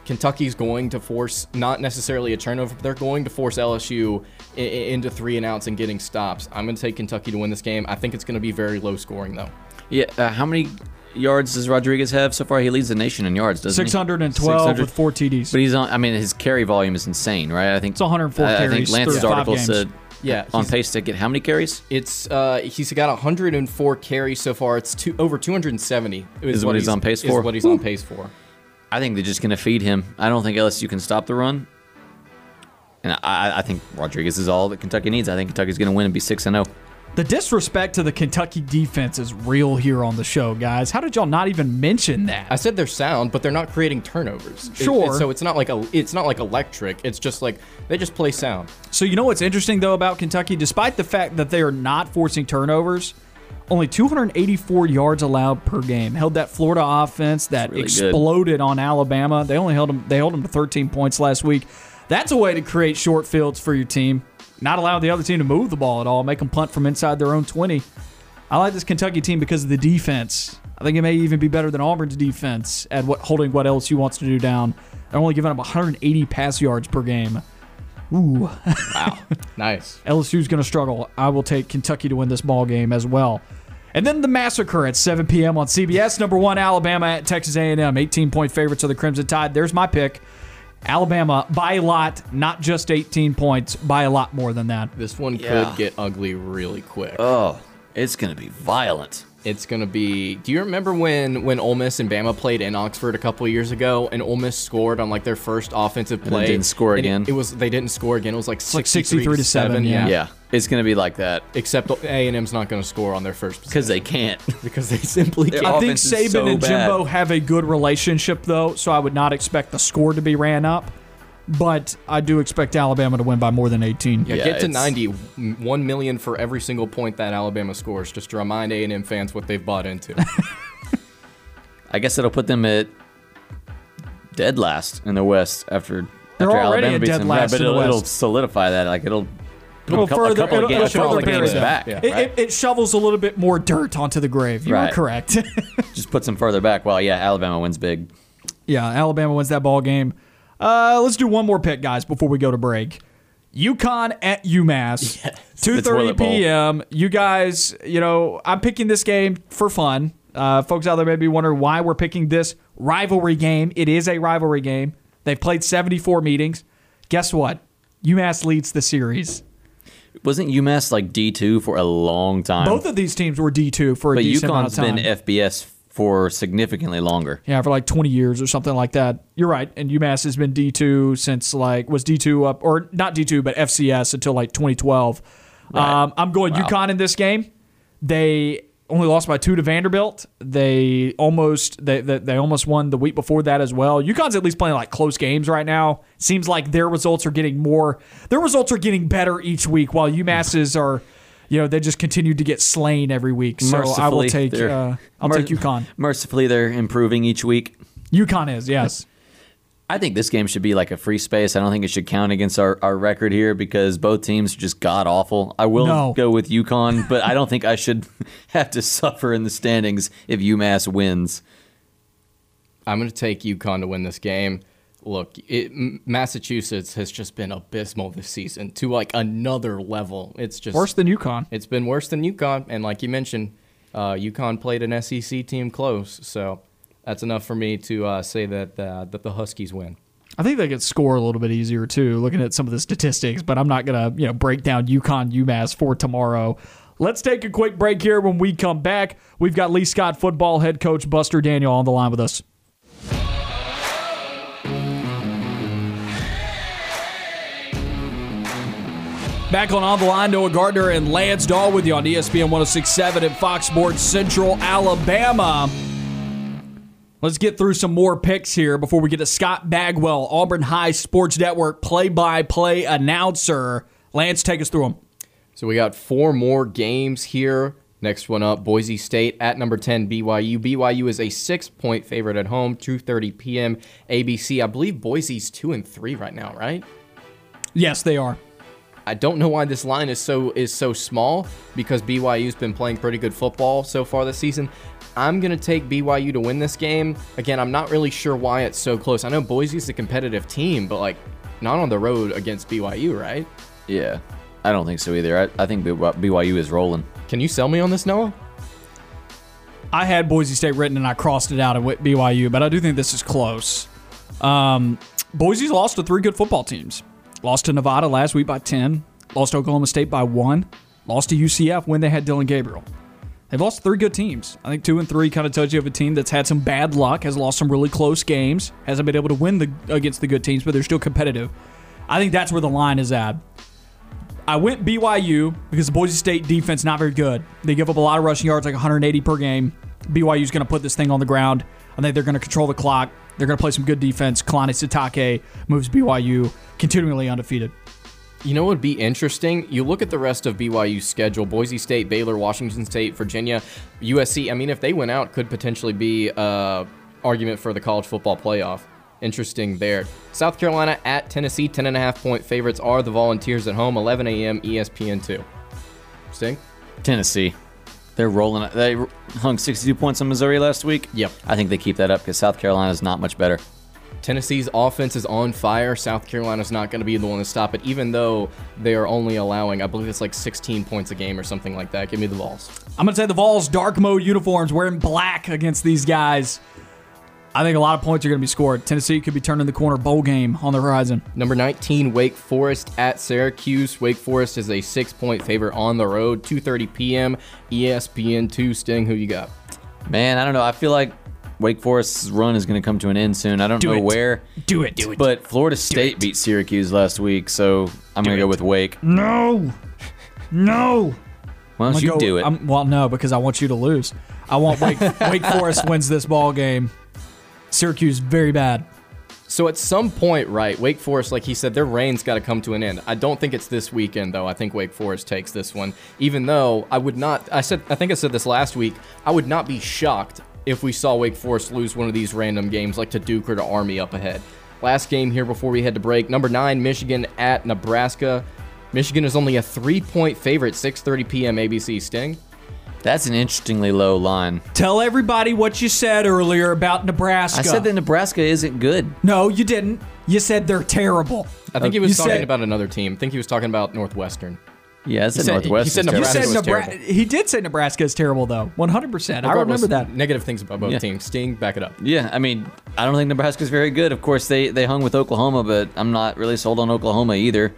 Kentucky's going to force not necessarily a turnover, but they're going to force LSU i- i- into three and outs and getting stops. I'm going to take Kentucky to win this game. I think it's going to be very low scoring though. Yeah. Uh, how many yards does Rodriguez have so far? He leads the nation in yards, doesn't he? 612 with four TDs. But he's on. I mean, his carry volume is insane, right? I think It's 104 I- I think Lance's article games. said Yeah, on pace to get how many carries? It's uh he's got 104 carries so far. It's two, over 270 Is what he's on pace is for? what he's on pace for. I think they're just going to feed him. I don't think LSU can stop the run. And I, I think Rodriguez is all that Kentucky needs. I think Kentucky's going to win and be 6 and oh. 0. The disrespect to the Kentucky defense is real here on the show, guys. How did y'all not even mention that? I said they're sound, but they're not creating turnovers. It- Sure. it- so it's not like a it's not like electric. It's just like they just play sound. So you know what's interesting though about Kentucky, despite the fact that they are not forcing turnovers, only 284 yards allowed per game. Held that Florida offense that really good. exploded on Alabama. They only held them. They held them to 13 points last week. That's a way to create short fields for your team. Not allow the other team to move the ball at all. Make them punt from inside their own 20. I like this Kentucky team because of the defense. I think it may even be better than Auburn's defense at what holding what LSU wants to do down. They're only giving up 180 pass yards per game. Ooh. Wow, [LAUGHS] nice. LSU's going to struggle. I will take Kentucky to win this ball game as well. And then the massacre at 7 p.m. on CBS. Number one, Alabama at Texas A&M. 18 point favorites of the Crimson Tide. There's my pick. Alabama by a lot, not just 18 points, by a lot more than that. This one Yeah. could get ugly really quick. Oh, it's gonna be violent. It's gonna be. Do you remember when when Ole Miss and Bama played in Oxford a couple of years ago, and Ole Miss scored on like their first offensive then play? didn't score And it- again? It, was they didn't score again. It was like like 63, 63 to seven, yeah. Yeah, it's gonna be like that Except A and M's not gonna score on their first because they can't. [LAUGHS] because they simply can't. I think offense Saban so and bad. Jimbo have a good relationship, though, so I would not expect the score to be ran up. But I do expect Alabama to win by more than 18. Yeah, Yeah, get to 90, 1 million for every single point that Alabama scores, just to remind A&M fans what they've bought into. [LAUGHS] I guess it'll put them at dead last in the West after. They're after Alabama beats them. yeah, but it'll, it'll solidify that. Like it'll put It'll a couple, a couple it'll- of games, it'll a couple further games bury back. them. right? It, it, it shovels a little bit more dirt onto the grave. You are Right. correct. [LAUGHS] Just puts them further back. Well, yeah, Alabama wins big. yeah, Alabama wins that ball game. Uh, let's do one more pick, guys, before we go to break. UConn at UMass, [LAUGHS] two thirty p.m. You guys, you know, I'm picking this game for fun. Uh, folks out there may be wondering why we're picking this rivalry game. It is a rivalry game. They've played 74 meetings. Guess what? UMass leads the series. Wasn't UMass like D two for a long time? Both of these teams were D2 for a but decent amount UConn's of time. been FBS for significantly longer. Yeah, for like 20 years or something like that. You're right. And UMass has been D2 since like was D2 up or not D2 but FCS until like 2012. Um, I'm going UConn in this game. They only lost by two to Vanderbilt. They almost they, they they almost won the week before that as well. UConn's at least playing like close games right now. Seems like their results are getting more. Their results are getting better each week, while UMass's are. You know, they just continued to get slain every week. So I will take they're- uh, I'll mer- take UConn. Mercifully, they're improving each week. UConn is, yes. [LAUGHS] I think this game should be like a free space. I don't think it should count against our, our record here because both teams are just god awful. I will No. go with UConn, but I don't think I should [LAUGHS] have to suffer in the standings if UMass wins. I'm going to take UConn to win this game. Look, it, Massachusetts has just been abysmal this season to like another level. It's just Worse than UConn. It's been worse than UConn, and like you mentioned, uh, UConn played an SEC team close, so that's enough for me to uh, say that uh, that the Huskies win. I think they could score a little bit easier too, looking at some of the statistics. But I'm not gonna, you know, break down UConn UMass for tomorrow. Let's take a quick break here. When we come back, we've got Lee Scott football head coach Buster Daniel on the line with us. Back on On the Line, Noah Gardner and Lance Dawe with you on ESPN 1067 at Fox Sports Central, Alabama. Let's get through some more picks here before we get to Scott Bagwell, Auburn High Sports Network play by play announcer. Lance, take us through them. So we got four more games here. Next one up, Boise State at number 10 BYU. BYU is a 6-point favorite at home, 2:30 p.m. ABC. I believe Boise's 2 and 3 right now, right? Yes, they are. I don't know why this line is so is so small because BYU's been playing pretty good football so far this season. I'm gonna take BYU to win this game. Again, I'm not really sure why it's so close. I know Boise's a competitive team, but like not on the road against BYU, right? Yeah, I don't think so either. I, I think BYU is rolling. Can you sell me on this, Noah? I had Boise State written and I crossed it out and went BYU, but I do think this is close. Um, Boise's lost to three good football teams. Lost to Nevada last week by 10, lost to Oklahoma State by 1, lost to UCF when they had Dillon Gabriel. They've lost three good teams. I think two and three kind of tells you of a team that's had some bad luck, has lost some really close games, hasn't been able to win the against the good teams, but they're still competitive. I think that's where the line is at. I went BYU because the Boise State defense not very good. They give up a lot of rushing yards, like 180 per game. BYU's going to put this thing on the ground. I think they're going to control the clock. They're going to play some good defense. Kalani Sitake moves BYU continually undefeated. You know what would be interesting? You look at the rest of BYU's schedule Boise State, Baylor, Washington State, Virginia, USC. I mean, if they went out, could potentially be uh argument for the college football playoff. Interesting there. South Carolina at Tennessee, 10.5 point favorites are the Volunteers at home, 11 a.m. ESPN2. Sting? Tennessee, they're rolling. They hung 62 points on Missouri last week. Yep. I think they keep that up because South Carolina is not much better. Tennessee's offense is on fire. South Carolina's not going to be the one to stop it, even though they are only allowing, I believe it's like 16 points a game or something like that. Give me the Vols. I'm going to say the Vols dark mode uniforms wearing black against these guys. I think a lot of points are going to be scored. Tennessee could be turning the corner bowl game on the horizon. Number 19, Wake Forest at Syracuse. Wake Forest is a six-point favorite on the road. 2:30 p.m. ESPN two. Sting, who you got? Man, I don't know. I feel like Wake Forest's run is going to come to an end soon. I don't Do know it. where. Do it. Do it. But Florida State beat Syracuse last week, so I'm going to go with Wake. no. No. Why don't I'm you go- do it? I'm, well, no, because I want you to lose. I want Wake, [LAUGHS] Wake Forest wins this ball game. Syracuse very bad. So at some point, right, Wake Forest, like he said, their reign's got to come to an end. I don't think it's this weekend, though. I think Wake Forest takes this one. Even though I would not, I said, I think I said this last week. I would not be shocked if we saw Wake Forest lose one of these random games, like to Duke or to Army up ahead. Last game here before we head to break. Number nine, Michigan at Nebraska. Michigan is only a three-point favorite. 6:30 p.m. ABC. Sting. That's an interestingly low line. Tell everybody what you said earlier about Nebraska. I said that Nebraska isn't good. No, you didn't. You said they're terrible. I think he was You talking said- about another team. I think he was talking about Northwestern. Yeah, it's He in said- Northwest. he said is You terrible. Nebraska said was Nebraska. terrible. He did say Nebraska is terrible, though. 100%. I Regardless, remember that. Negative things about both Yeah. teams. Sting, back it up. Yeah, I mean, I don't think Nebraska's very good. Of course, they they hung with Oklahoma, but I'm not really sold on Oklahoma either.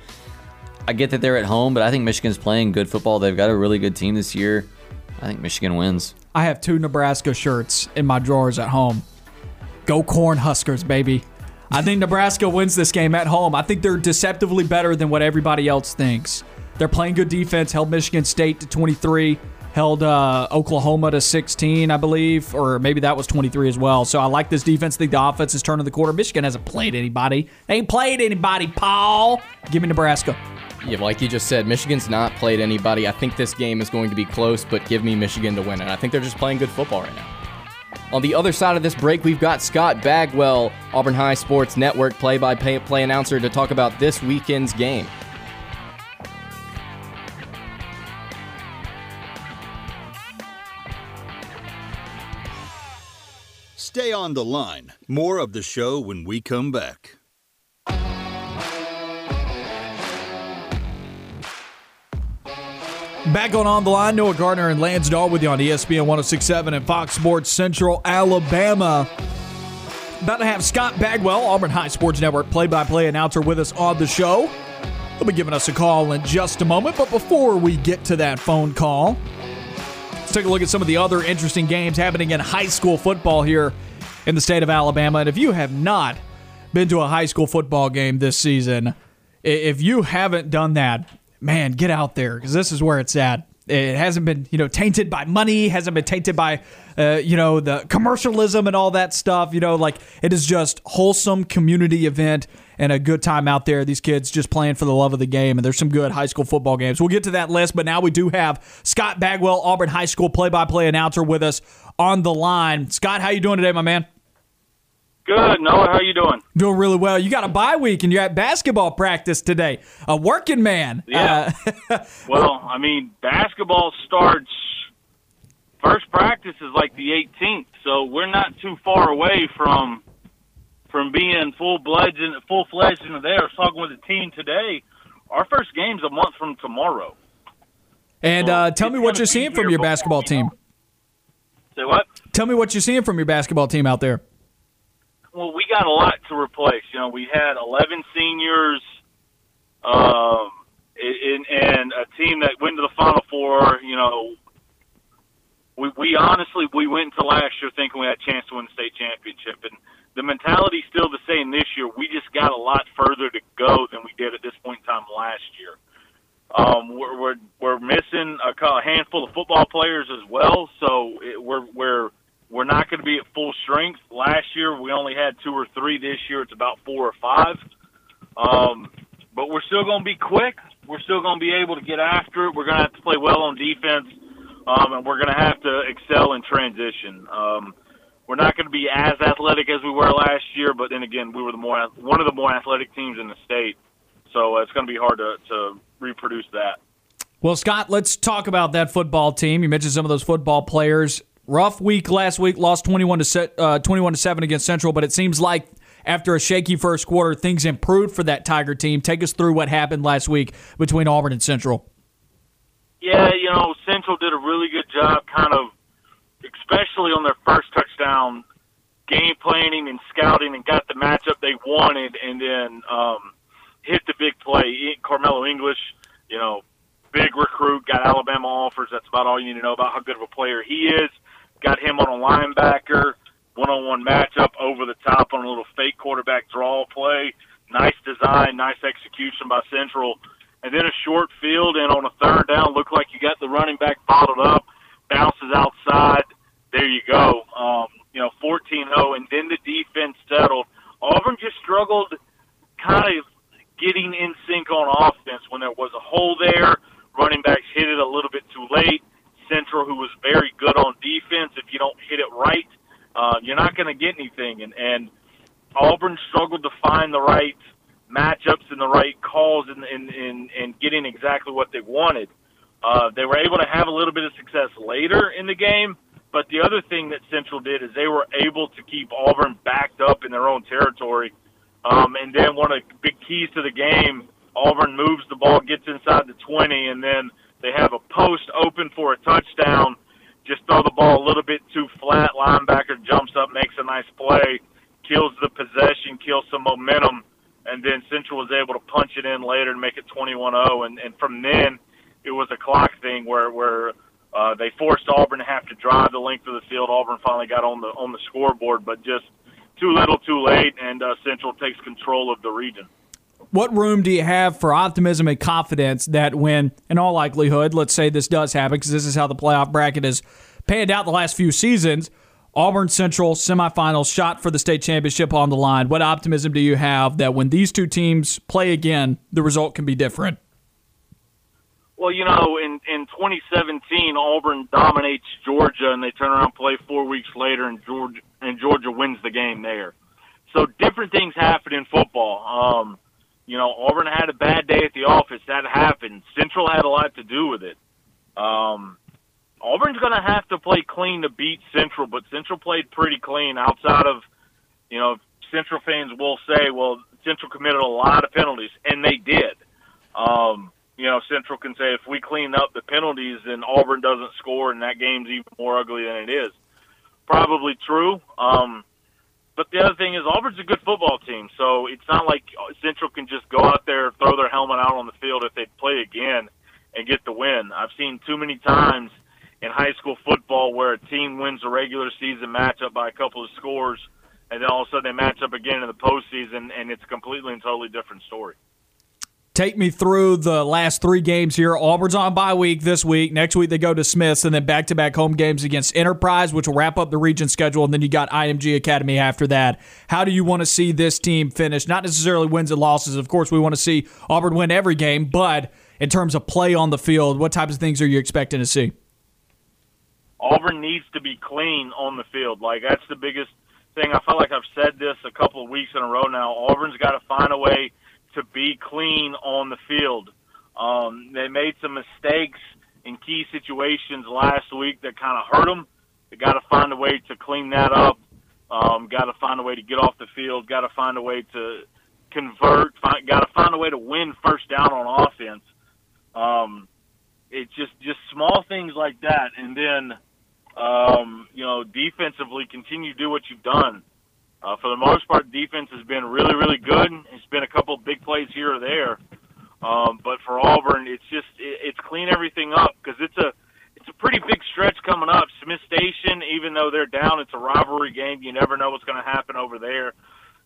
I get that they're at home, but I think Michigan's playing good football. They've got a really good team this year. I think Michigan wins. I have two Nebraska shirts in my drawers at home. Go Corn Huskers, baby. I think Nebraska wins this game at home. I think they're deceptively better than what everybody else thinks. They're playing good defense, held Michigan State to 23, held uh, Oklahoma to 16, I believe, or maybe that was 23 as well. So I like this defense. I think the offense is turning the corner. Michigan hasn't played anybody. They ain't played anybody, Paul. Give me Nebraska. Yeah, like you just said, Michigan's not played anybody. I think this game is going to be close, but give me Michigan to win. And I think they're just playing good football right now. On the other side of this break, we've got Scott Bagwell, Auburn High Sports Network play by play announcer, to talk about this weekend's game. Stay on the line. More of the show when we come back. Back on On the Line, Noah Gardner and Lance Dawe with you on ESPN 1067 and Fox Sports Central Alabama. About to have Scott Bagwell, Auburn High Sports Network play by play announcer, with us on the show. He'll be giving us a call in just a moment. But before we get to that phone call, let's take a look at some of the other interesting games happening in high school football here in the state of Alabama. And if you have not been to a high school football game this season, if you haven't done that, man, get out there because this is where it's at. It hasn't been, you know, tainted by money, hasn't been tainted by, uh, you know, the commercialism and all that stuff. You know, like it is just wholesome community event and a good time out there. These kids just playing for the love of the game, and there's some good high school football games. We'll get to that list, but now we do have Scott Bagwell, Auburn High School play-by-play announcer, with us on the line. Scott, how you doing today, my man? Good, Noah. How you doing? Doing really well. You got a bye week and you're at basketball practice today. A working man. Yeah. Uh, [LAUGHS] Well, I mean, basketball starts. First practice is like the 18th, so we're not too far away from from being full fledged full fledged into there. I was talking with the team today. Our first game's a month from tomorrow. and uh, tell me what you're seeing from your basketball team. Say what? Tell me what you're seeing from your basketball team out there. Well, we got a lot to replace. You know, we had 11 seniors, um, in, and a team that went to the Final Four. You know, we we honestly we went into last year thinking we had a chance to win the state championship, and the mentality's still the same this year. We just got a lot further to go than we did at this point in time last year. Um, we're we're, we're missing a, handful of football players as well, so it, we're we're we're not going to be at full strength. Last year we only had two or three. This year it's about four or five. Um, but we're still going to be quick. We're still going to be able to get after it. We're going to have to play well on defense, um, and we're going to have to excel in transition. Um, we're not going to be as athletic as we were last year, but then again, we were the more one of the more athletic teams in the state, so it's going to be hard to, to reproduce that. Well, Scott, let's talk about that football team. You mentioned some of those football players. Rough week last week, lost 21 to se- uh, 21 to 7 against Central, but it seems like after a shaky first quarter, things improved for that Tiger team. Take us through what happened last week between Auburn and Central. Yeah, you know, Central did a really good job, kind of, especially on their first touchdown. game planning and scouting and got the matchup they wanted, and then um, hit the big play. Carmelo English, you know, big recruit, got Alabama offers. That's about all you need to know about how good of a player he is. Got him on a linebacker, one-on-one matchup over the top on a little fake quarterback draw play. Nice design, nice execution by Central. And then a short field, and on a third down, looked like you got the running back bottled up, bounces outside. There you go. Um, you know, 14-0, and then the defense settled. Auburn just struggled kind of getting in sync on offense when there was a hole there. Running backs hit it a little bit too late. Central, who was very good on defense, if you don't hit it right, uh, you're not going to get anything. And, and Auburn struggled to find the right matchups and the right calls and in, in, in getting exactly what they wanted. Uh, they were able to have a little bit of success later in the game, but the other thing that Central did is they were able to keep Auburn backed up in their own territory. Um, and then one of the big keys to the game, Auburn moves the ball, gets inside the 20, and then they have a post open for a touchdown. Just throw the ball a little bit too flat. Linebacker jumps up, makes a nice play, kills the possession, kills some momentum, and then Central was able to punch it in later and make it 21-0. And, and from then, it was a clock thing where where uh, they forced Auburn to have to drive the length of the field. Auburn finally got on the on the scoreboard, but just too little, too late, and uh, Central takes control of the region. What room do you have for optimism and confidence that when, in all likelihood, let's say this does happen, because this is how the playoff bracket has panned out the last few seasons, Auburn Central semifinals shot for the state championship on the line. What optimism do you have that when these two teams play again, the result can be different? Well, you know, in in 2017, Auburn dominates Georgia, and they turn around and play four weeks later, and Georgia and Georgia wins the game there. So different things happen in football. Um, you know, Auburn had a bad day at the office. That happened. Central had a lot to do with it. Um, Auburn's going to have to play clean to beat Central, but Central played pretty clean outside of, you know, Central fans will say, well, Central committed a lot of penalties, and they did. Um, you know, Central can say if we clean up the penalties, then Auburn doesn't score, and that game's even more ugly than it is. Probably true. Um, but the other thing is Auburn's a good football team, so it's not like Central can just go out there, throw their helmet out on the field if they play again and get the win. I've seen too many times in high school football where a team wins a regular season matchup by a couple of scores, and then all of a sudden they match up again in the postseason, and it's a completely and totally different story. Take me through the last three games here. Auburn's on bye week this week. Next week they go to Smiths, and then back to back home games against Enterprise, which will wrap up the region schedule. And then you got IMG Academy after that. How do you want to see this team finish? Not necessarily wins and losses. Of course, we want to see Auburn win every game, but in terms of play on the field, what types of things are you expecting to see? Auburn needs to be clean on the field. Like that's the biggest thing. I feel like I've said this a couple of weeks in a row now. Auburn's got to find a way to be clean on the field. Um, they made some mistakes in key situations last week that kind of hurt them. They got to find a way to clean that up. Um, got to find a way to get off the field. Got to find a way to convert. Got to find a way to win first down on offense. Um, it's just just small things like that, and then um, you know defensively continue to do what you've done. Uh, for the most part, defense has been really, really good. It's been a couple big plays here or there, um, but for Auburn, it's just it, it's clean everything up because it's a it's a pretty big stretch coming up. Smith Station, even though they're down, it's a rivalry game. You never know what's going to happen over there.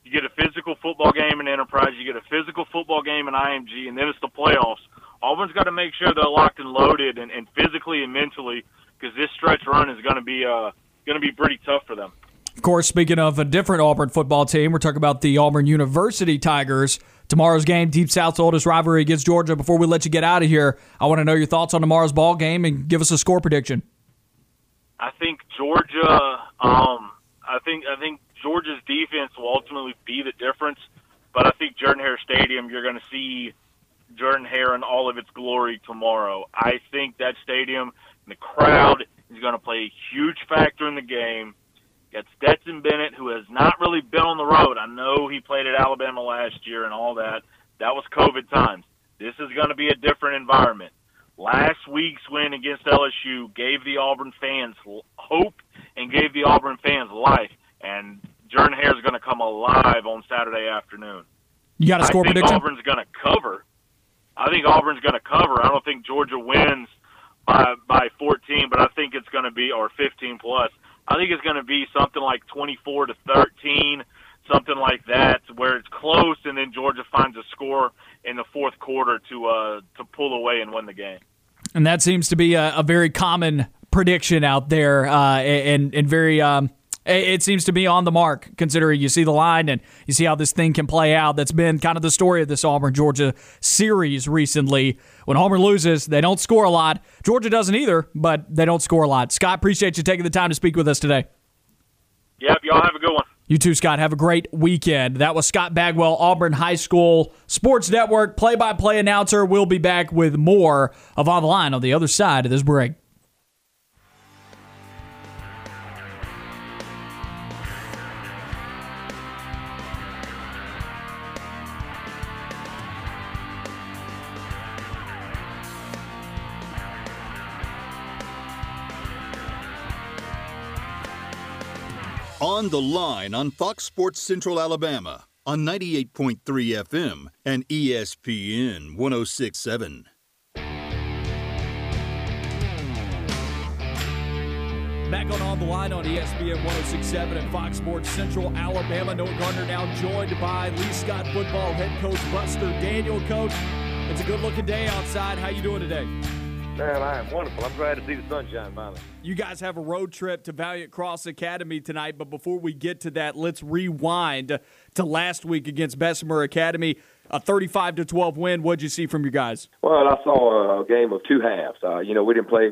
You get a physical football game in Enterprise. You get a physical football game in IMG, and then it's the playoffs. Auburn's got to make sure they're locked and loaded, and, and physically and mentally, because this stretch run is going to be uh, going to be pretty tough for them. Of course, speaking of a different Auburn football team, we're talking about the Auburn University Tigers. Tomorrow's game, Deep South's oldest rivalry against Georgia. Before we let you get out of here, I want to know your thoughts on tomorrow's ball game and give us a score prediction. I think Georgia. Um, I think I think Georgia's defense will ultimately be the difference, but I think Jordan Hare Stadium, you're going to see Jordan Hare in all of its glory tomorrow. I think that stadium and the crowd is going to play a huge factor in the game. Got Stetson Bennett, who has not really been on the road. I know he played at Alabama last year and all that. That was COVID times. This is going to be a different environment. Last week's win against LSU gave the Auburn fans hope and gave the Auburn fans life. And Jordan Hare is going to come alive on Saturday afternoon. You got a score I think prediction? Auburn's going to cover. I think Auburn's going to cover. I don't think Georgia wins by by 14, but I think it's going to be or 15 plus. I think it's going to be something like 24 to 13, something like that, where it's close, and then Georgia finds a score in the fourth quarter to uh, to pull away and win the game. And that seems to be a, a very common prediction out there, uh, and and very. Um, it seems to be on the mark, considering you see the line and you see how this thing can play out. That's been kind of the story of this Auburn Georgia series recently. When Auburn loses, they don't score a lot. Georgia doesn't either, but they don't score a lot. Scott, appreciate you taking the time to speak with us today. Yep, y'all have a good one. You too, Scott. Have a great weekend. That was Scott Bagwell, Auburn High School Sports Network play by play announcer. We'll be back with more of On the Line on the other side of this break. On the line on Fox Sports Central Alabama on 98.3 FM and ESPN 1067. Back on On the Line on ESPN 1067 and Fox Sports Central Alabama. Noah Gardner now joined by Lee Scott football head coach Buster Daniel. Coach, it's a good looking day outside. How you doing today? Man, I am wonderful. I'm glad to see the sunshine finally. You guys have a road trip to Valiant Cross Academy tonight, but before we get to that, let's rewind to last week against Bessemer Academy. A 35 to 12 win. What'd you see from your guys? Well, I saw a game of two halves. Uh, you know, we didn't play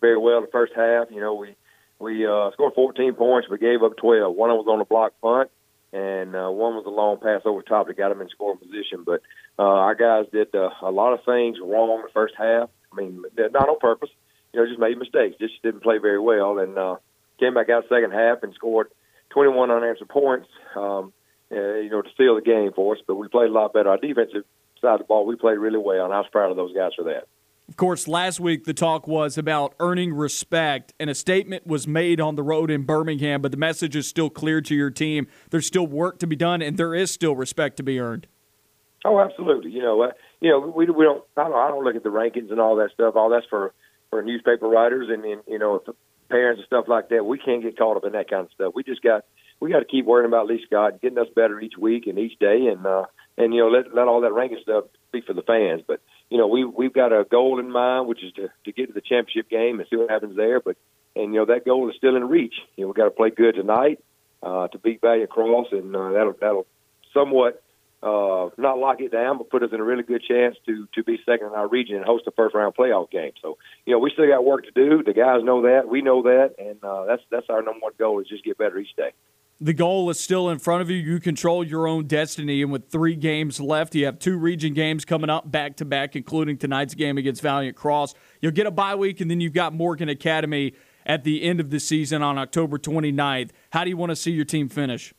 very well in the first half. You know, we we uh, scored 14 points, but gave up 12. One was on a block punt, and uh, one was a long pass over top that got them in scoring position. But uh, our guys did uh, a lot of things wrong in the first half. I mean, not on purpose. You know, just made mistakes. Just didn't play very well, and uh, came back out second half and scored 21 unanswered points. Um, uh, you know, to steal the game for us. But we played a lot better. Our defensive side of the ball, we played really well, and I was proud of those guys for that. Of course, last week the talk was about earning respect, and a statement was made on the road in Birmingham, but the message is still clear to your team. There's still work to be done, and there is still respect to be earned. Oh, absolutely. You know, uh, you know, we we don't. I don't. I don't look at the rankings and all that stuff. All that's for for newspaper writers and, and you know parents and stuff like that. We can't get caught up in that kind of stuff. We just got we got to keep worrying about Lee Scott getting us better each week and each day, and uh, and you know let let all that ranking stuff be for the fans. But you know we we've got a goal in mind, which is to to get to the championship game and see what happens there. But and you know that goal is still in reach. You know we got to play good tonight uh, to beat Valiant Cross, and uh, that'll that'll somewhat uh, not lock it down, but put us in a really good chance to to be second in our region and host a first round playoff game. So, you know, we still got work to do. The guys know that, we know that, and uh, that's that's our number one goal is just get better each day. The goal is still in front of you. You control your own destiny, and with three games left, you have two region games coming up back to back, including tonight's game against Valiant Cross. You'll get a bye week, and then you've got Morgan Academy at the end of the season on October 29th. How do you want to see your team finish?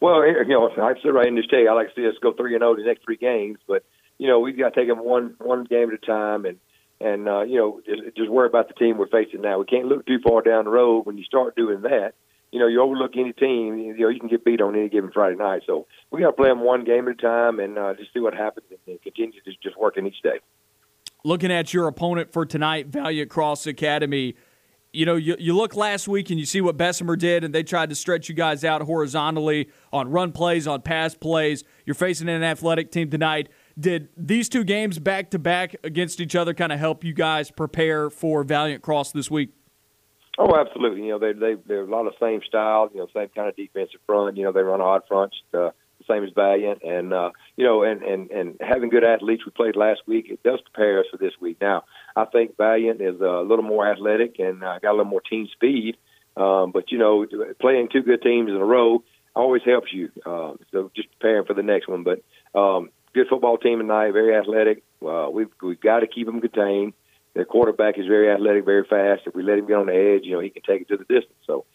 Well, you know, I sit right in this you, I like to see us go three and zero the next three games, but you know, we've got to take them one one game at a time, and and uh, you know, just, just worry about the team we're facing now. We can't look too far down the road. When you start doing that, you know, you overlook any team. You know, you can get beat on any given Friday night. So we got to play them one game at a time, and uh, just see what happens, and continue to just working each day. Looking at your opponent for tonight, Valiant Cross Academy you know, you, you look last week and you see what Bessemer did, and they tried to stretch you guys out horizontally on run plays, on pass plays. You're facing an athletic team tonight. Did these two games back to back against each other kind of help you guys prepare for Valiant Cross this week? Oh, absolutely. You know, they they they're a lot of same style. You know, same kind of defensive front. You know, they run a odd fronts. Uh, the same as Valiant, and uh, you know, and and and having good athletes we played last week, it does prepare us for this week. Now, I think Valiant is a little more athletic and uh, got a little more team speed, um, but you know, playing two good teams in a row always helps you. Uh, so just preparing for the next one. But um, good football team tonight, very athletic. Uh, we've we've got to keep them contained. The quarterback is very athletic, very fast. If we let him get on the edge, you know, he can take it to the distance. So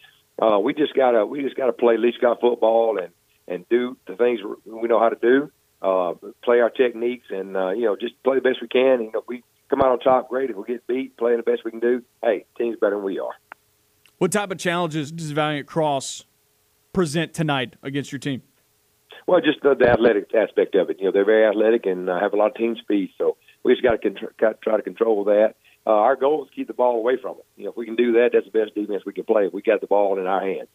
uh, we just gotta we just gotta play Lee Scott football and and do the things we know how to do. Uh, play our techniques, and uh, you know, just play the best we can. And, you know, we come out on top, great. If we get beat, playing the best we can do, hey, team's better than we are. What type of challenges does Valiant Cross present tonight against your team? Well, just the, the athletic aspect of it. You know, they're very athletic and uh, have a lot of team speed. So we just got to contr- try to control that. Uh, our goal is to keep the ball away from it. You know, if we can do that, that's the best defense we can play. If we got the ball in our hands.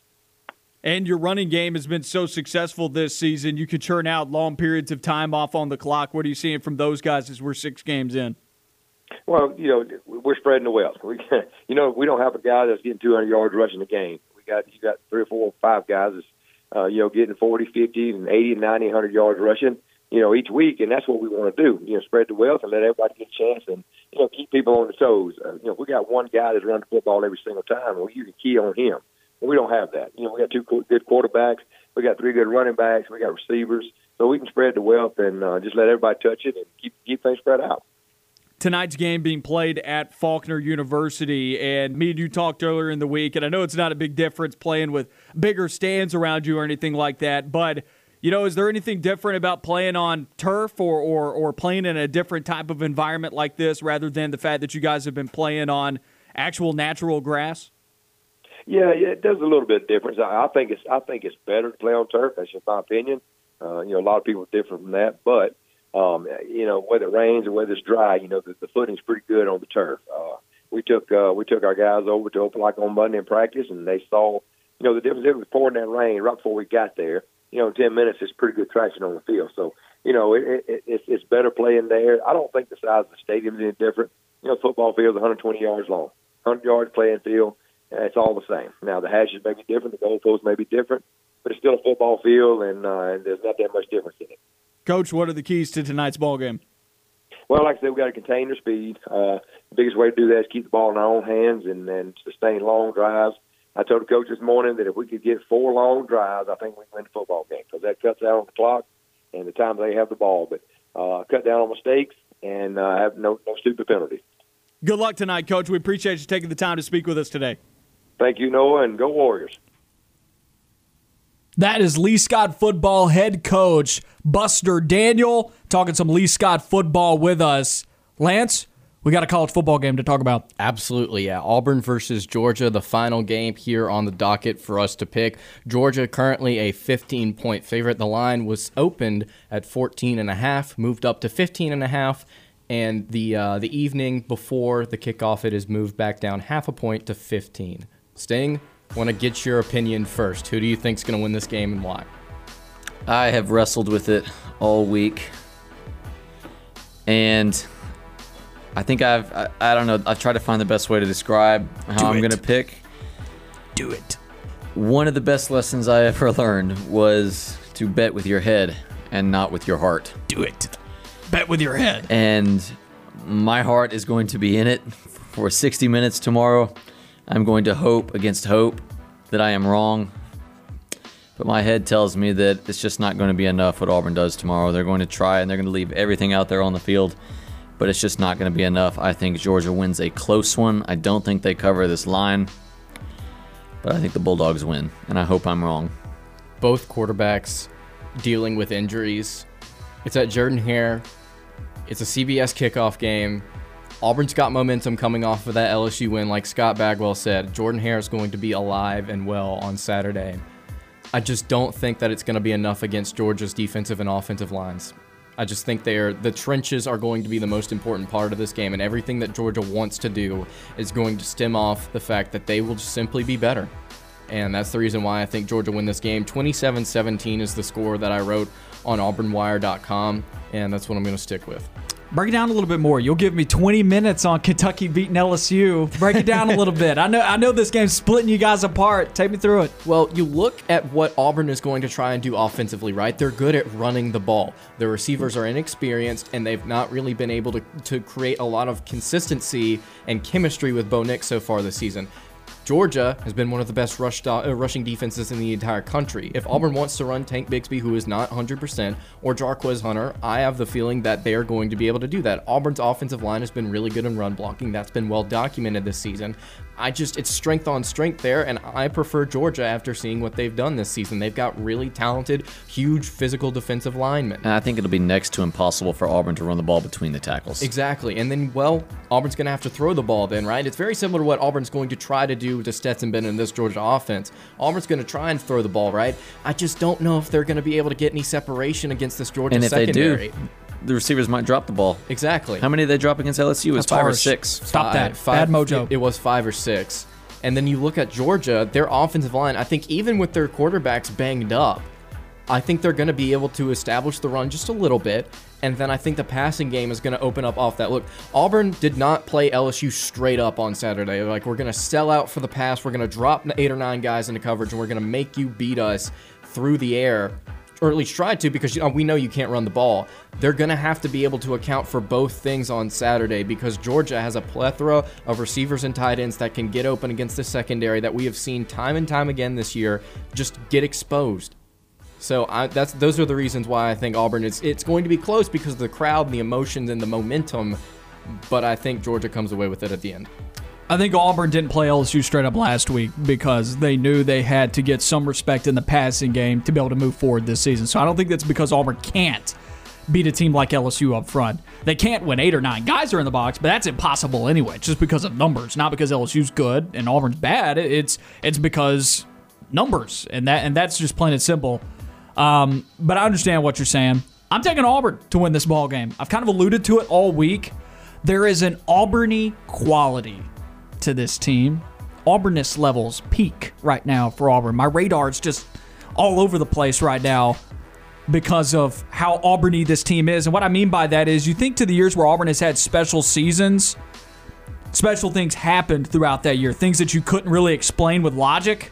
And your running game has been so successful this season. You could churn out long periods of time off on the clock. What are you seeing from those guys as we're six games in? Well, you know, we're spreading the wealth. We, you know, we don't have a guy that's getting 200 yards rushing a game. We got you got three or four, five guys that's, uh, you know, getting 40, 50, and 80, 90, 100 yards rushing. You know, each week, and that's what we want to do. You know, spread the wealth and let everybody get a chance, and you know, keep people on the toes. Uh, you know, we got one guy that's running the football every single time. Well, you can key on him. We don't have that. You know, we got two good quarterbacks. We got three good running backs. We got receivers, so we can spread the wealth and uh, just let everybody touch it and keep keep things spread out tonight's game being played at Faulkner University. And me and you talked earlier in the week, and I know it's not a big difference playing with bigger stands around you or anything like that, but. You know, is there anything different about playing on turf or, or, or playing in a different type of environment like this rather than the fact that you guys have been playing on actual natural grass? Yeah, yeah, it does a little bit of difference. I, I think it's I think it's better to play on turf. That's just my opinion. Uh, you know, a lot of people differ from that, but um, you know, whether it rains or whether it's dry, you know, the, the footing's pretty good on the turf. Uh, we took uh, we took our guys over to Opelika on Monday in practice, and they saw, you know, the difference. It was pouring that rain right before we got there. You know, in ten minutes, it's pretty good traction on the field. So, you know, it, it, it's it's better playing there. I don't think the size of the stadium is any different. You know, football field's 120 yards long, 100 yards playing field. It's all the same. Now the hashes may be different, the goalposts may be different, but it's still a football field, and, uh, and there's not that much difference in it. Coach, what are the keys to tonight's ball game? Well, like I said, we got to contain their speed. Uh, the biggest way to do that is keep the ball in our own hands and then sustain long drives. I told the coach this morning that if we could get four long drives, I think we win the football game because that cuts out on the clock and the time they have the ball. But uh, cut down on mistakes and uh, have no, no stupid penalties. Good luck tonight, Coach. We appreciate you taking the time to speak with us today. Thank you, Noah, and go Warriors. That is Lee Scott football head coach Buster Daniel talking some Lee Scott football with us. Lance, we got a college football game to talk about. Absolutely, yeah. Auburn versus Georgia, the final game here on the docket for us to pick. Georgia currently a 15 point favorite. The line was opened at 14 and a half, moved up to 15 and a half, and the uh, the evening before the kickoff, it is moved back down half a point to 15. Sting, Want to get your opinion first. Who do you think is going to win this game and why? I have wrestled with it all week. And I think I've, I, I don't know, I've tried to find the best way to describe how do I'm going to pick. Do it. One of the best lessons I ever learned was to bet with your head and not with your heart. Do it. Bet with your head. And my heart is going to be in it for 60 minutes tomorrow. I'm going to hope against hope that I am wrong. But my head tells me that it's just not going to be enough what Auburn does tomorrow. They're going to try and they're going to leave everything out there on the field, but it's just not going to be enough. I think Georgia wins a close one. I don't think they cover this line, but I think the Bulldogs win, and I hope I'm wrong. Both quarterbacks dealing with injuries. It's at Jordan Hare. It's a CBS kickoff game. Auburn's got momentum coming off of that LSU win. Like Scott Bagwell said, Jordan Harris going to be alive and well on Saturday. I just don't think that it's going to be enough against Georgia's defensive and offensive lines. I just think they're the trenches are going to be the most important part of this game, and everything that Georgia wants to do is going to stem off the fact that they will simply be better. And that's the reason why I think Georgia win this game. 27 17 is the score that I wrote on auburnwire.com, and that's what I'm going to stick with. Break it down a little bit more. You'll give me 20 minutes on Kentucky beating LSU. Break it down a little bit. I know I know this game's splitting you guys apart. Take me through it. Well, you look at what Auburn is going to try and do offensively, right? They're good at running the ball. Their receivers are inexperienced and they've not really been able to, to create a lot of consistency and chemistry with Bo Nix so far this season. Georgia has been one of the best rush uh, rushing defenses in the entire country. If Auburn wants to run Tank Bigsby, who is not 100%, or Jarquez Hunter, I have the feeling that they are going to be able to do that. Auburn's offensive line has been really good in run blocking. That's been well documented this season. I just, it's strength on strength there, and I prefer Georgia after seeing what they've done this season. They've got really talented, huge physical defensive linemen. And I think it'll be next to impossible for Auburn to run the ball between the tackles. Exactly. And then, well, Auburn's going to have to throw the ball then, right? It's very similar to what Auburn's going to try to do to Stetson Bennett and this Georgia offense. Auburn's going to try and throw the ball right. I just don't know if they're going to be able to get any separation against this Georgia And if secondary. they do, the receivers might drop the ball. Exactly. How many did they drop against LSU? It was That's five or six. Stop that. Bad mojo. It, it was five or six. And then you look at Georgia, their offensive line, I think even with their quarterbacks banged up, I think they're going to be able to establish the run just a little bit. And then I think the passing game is going to open up off that. Look, Auburn did not play LSU straight up on Saturday. Like, we're going to sell out for the pass. We're going to drop eight or nine guys into coverage, and we're going to make you beat us through the air or at least try to because you know, we know you can't run the ball. They're going to have to be able to account for both things on Saturday because Georgia has a plethora of receivers and tight ends that can get open against the secondary that we have seen time and time again this year just get exposed. So I, that's those are the reasons why I think Auburn is it's going to be close because of the crowd and the emotions and the momentum, but I think Georgia comes away with it at the end. I think Auburn didn't play LSU straight up last week because they knew they had to get some respect in the passing game to be able to move forward this season. So I don't think that's because Auburn can't beat a team like LSU up front. They can't win eight or nine guys are in the box, but that's impossible anyway, just because of numbers, not because LSU's good and Auburn's bad. It's it's because numbers, and that and that's just plain and simple. Um, but I understand what you're saying. I'm taking Auburn to win this ball game. I've kind of alluded to it all week. There is an Auburny quality to this team. Auburness levels peak right now for Auburn. My radar is just all over the place right now because of how Auburny this team is. And what I mean by that is you think to the years where Auburn has had special seasons, special things happened throughout that year, things that you couldn't really explain with logic,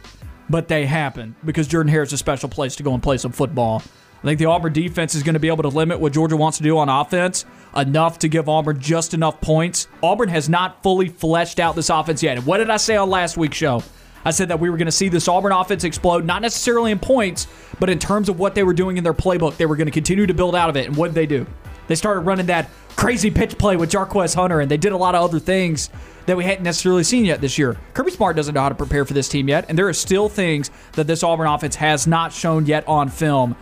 but they happened because Jordan Hare is a special place to go and play some football. I think the Auburn defense is going to be able to limit what Georgia wants to do on offense enough to give Auburn just enough points. Auburn has not fully fleshed out this offense yet. And what did I say on last week's show? I said that we were going to see this Auburn offense explode, not necessarily in points, but in terms of what they were doing in their playbook. They were going to continue to build out of it. And what did they do? They started running that crazy pitch play with Jarquez Hunter, and they did a lot of other things that we hadn't necessarily seen yet this year. Kirby Smart doesn't know how to prepare for this team yet, and there are still things that this Auburn offense has not shown yet on film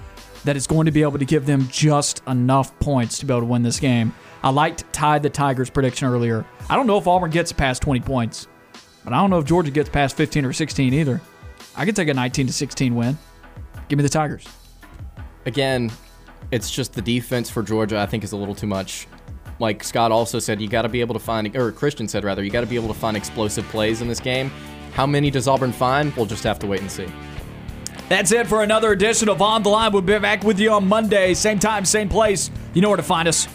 that is going to be able to give them just enough points to be able to win this game. I liked Tide the Tigers prediction earlier. I don't know if Auburn gets past 20 points, but I don't know if Georgia gets past 15 or 16 either. I could take a 19 to 16 win. Give me the Tigers. Again, it's just the defense for Georgia. I think is a little too much. Like Scott also said, you got to be able to find, or Christian said rather, you got to be able to find explosive plays in this game. How many does Auburn find? We'll just have to wait and see. That's it for another edition of On the Line. We'll be back with you on Monday, same time, same place. You know where to find us.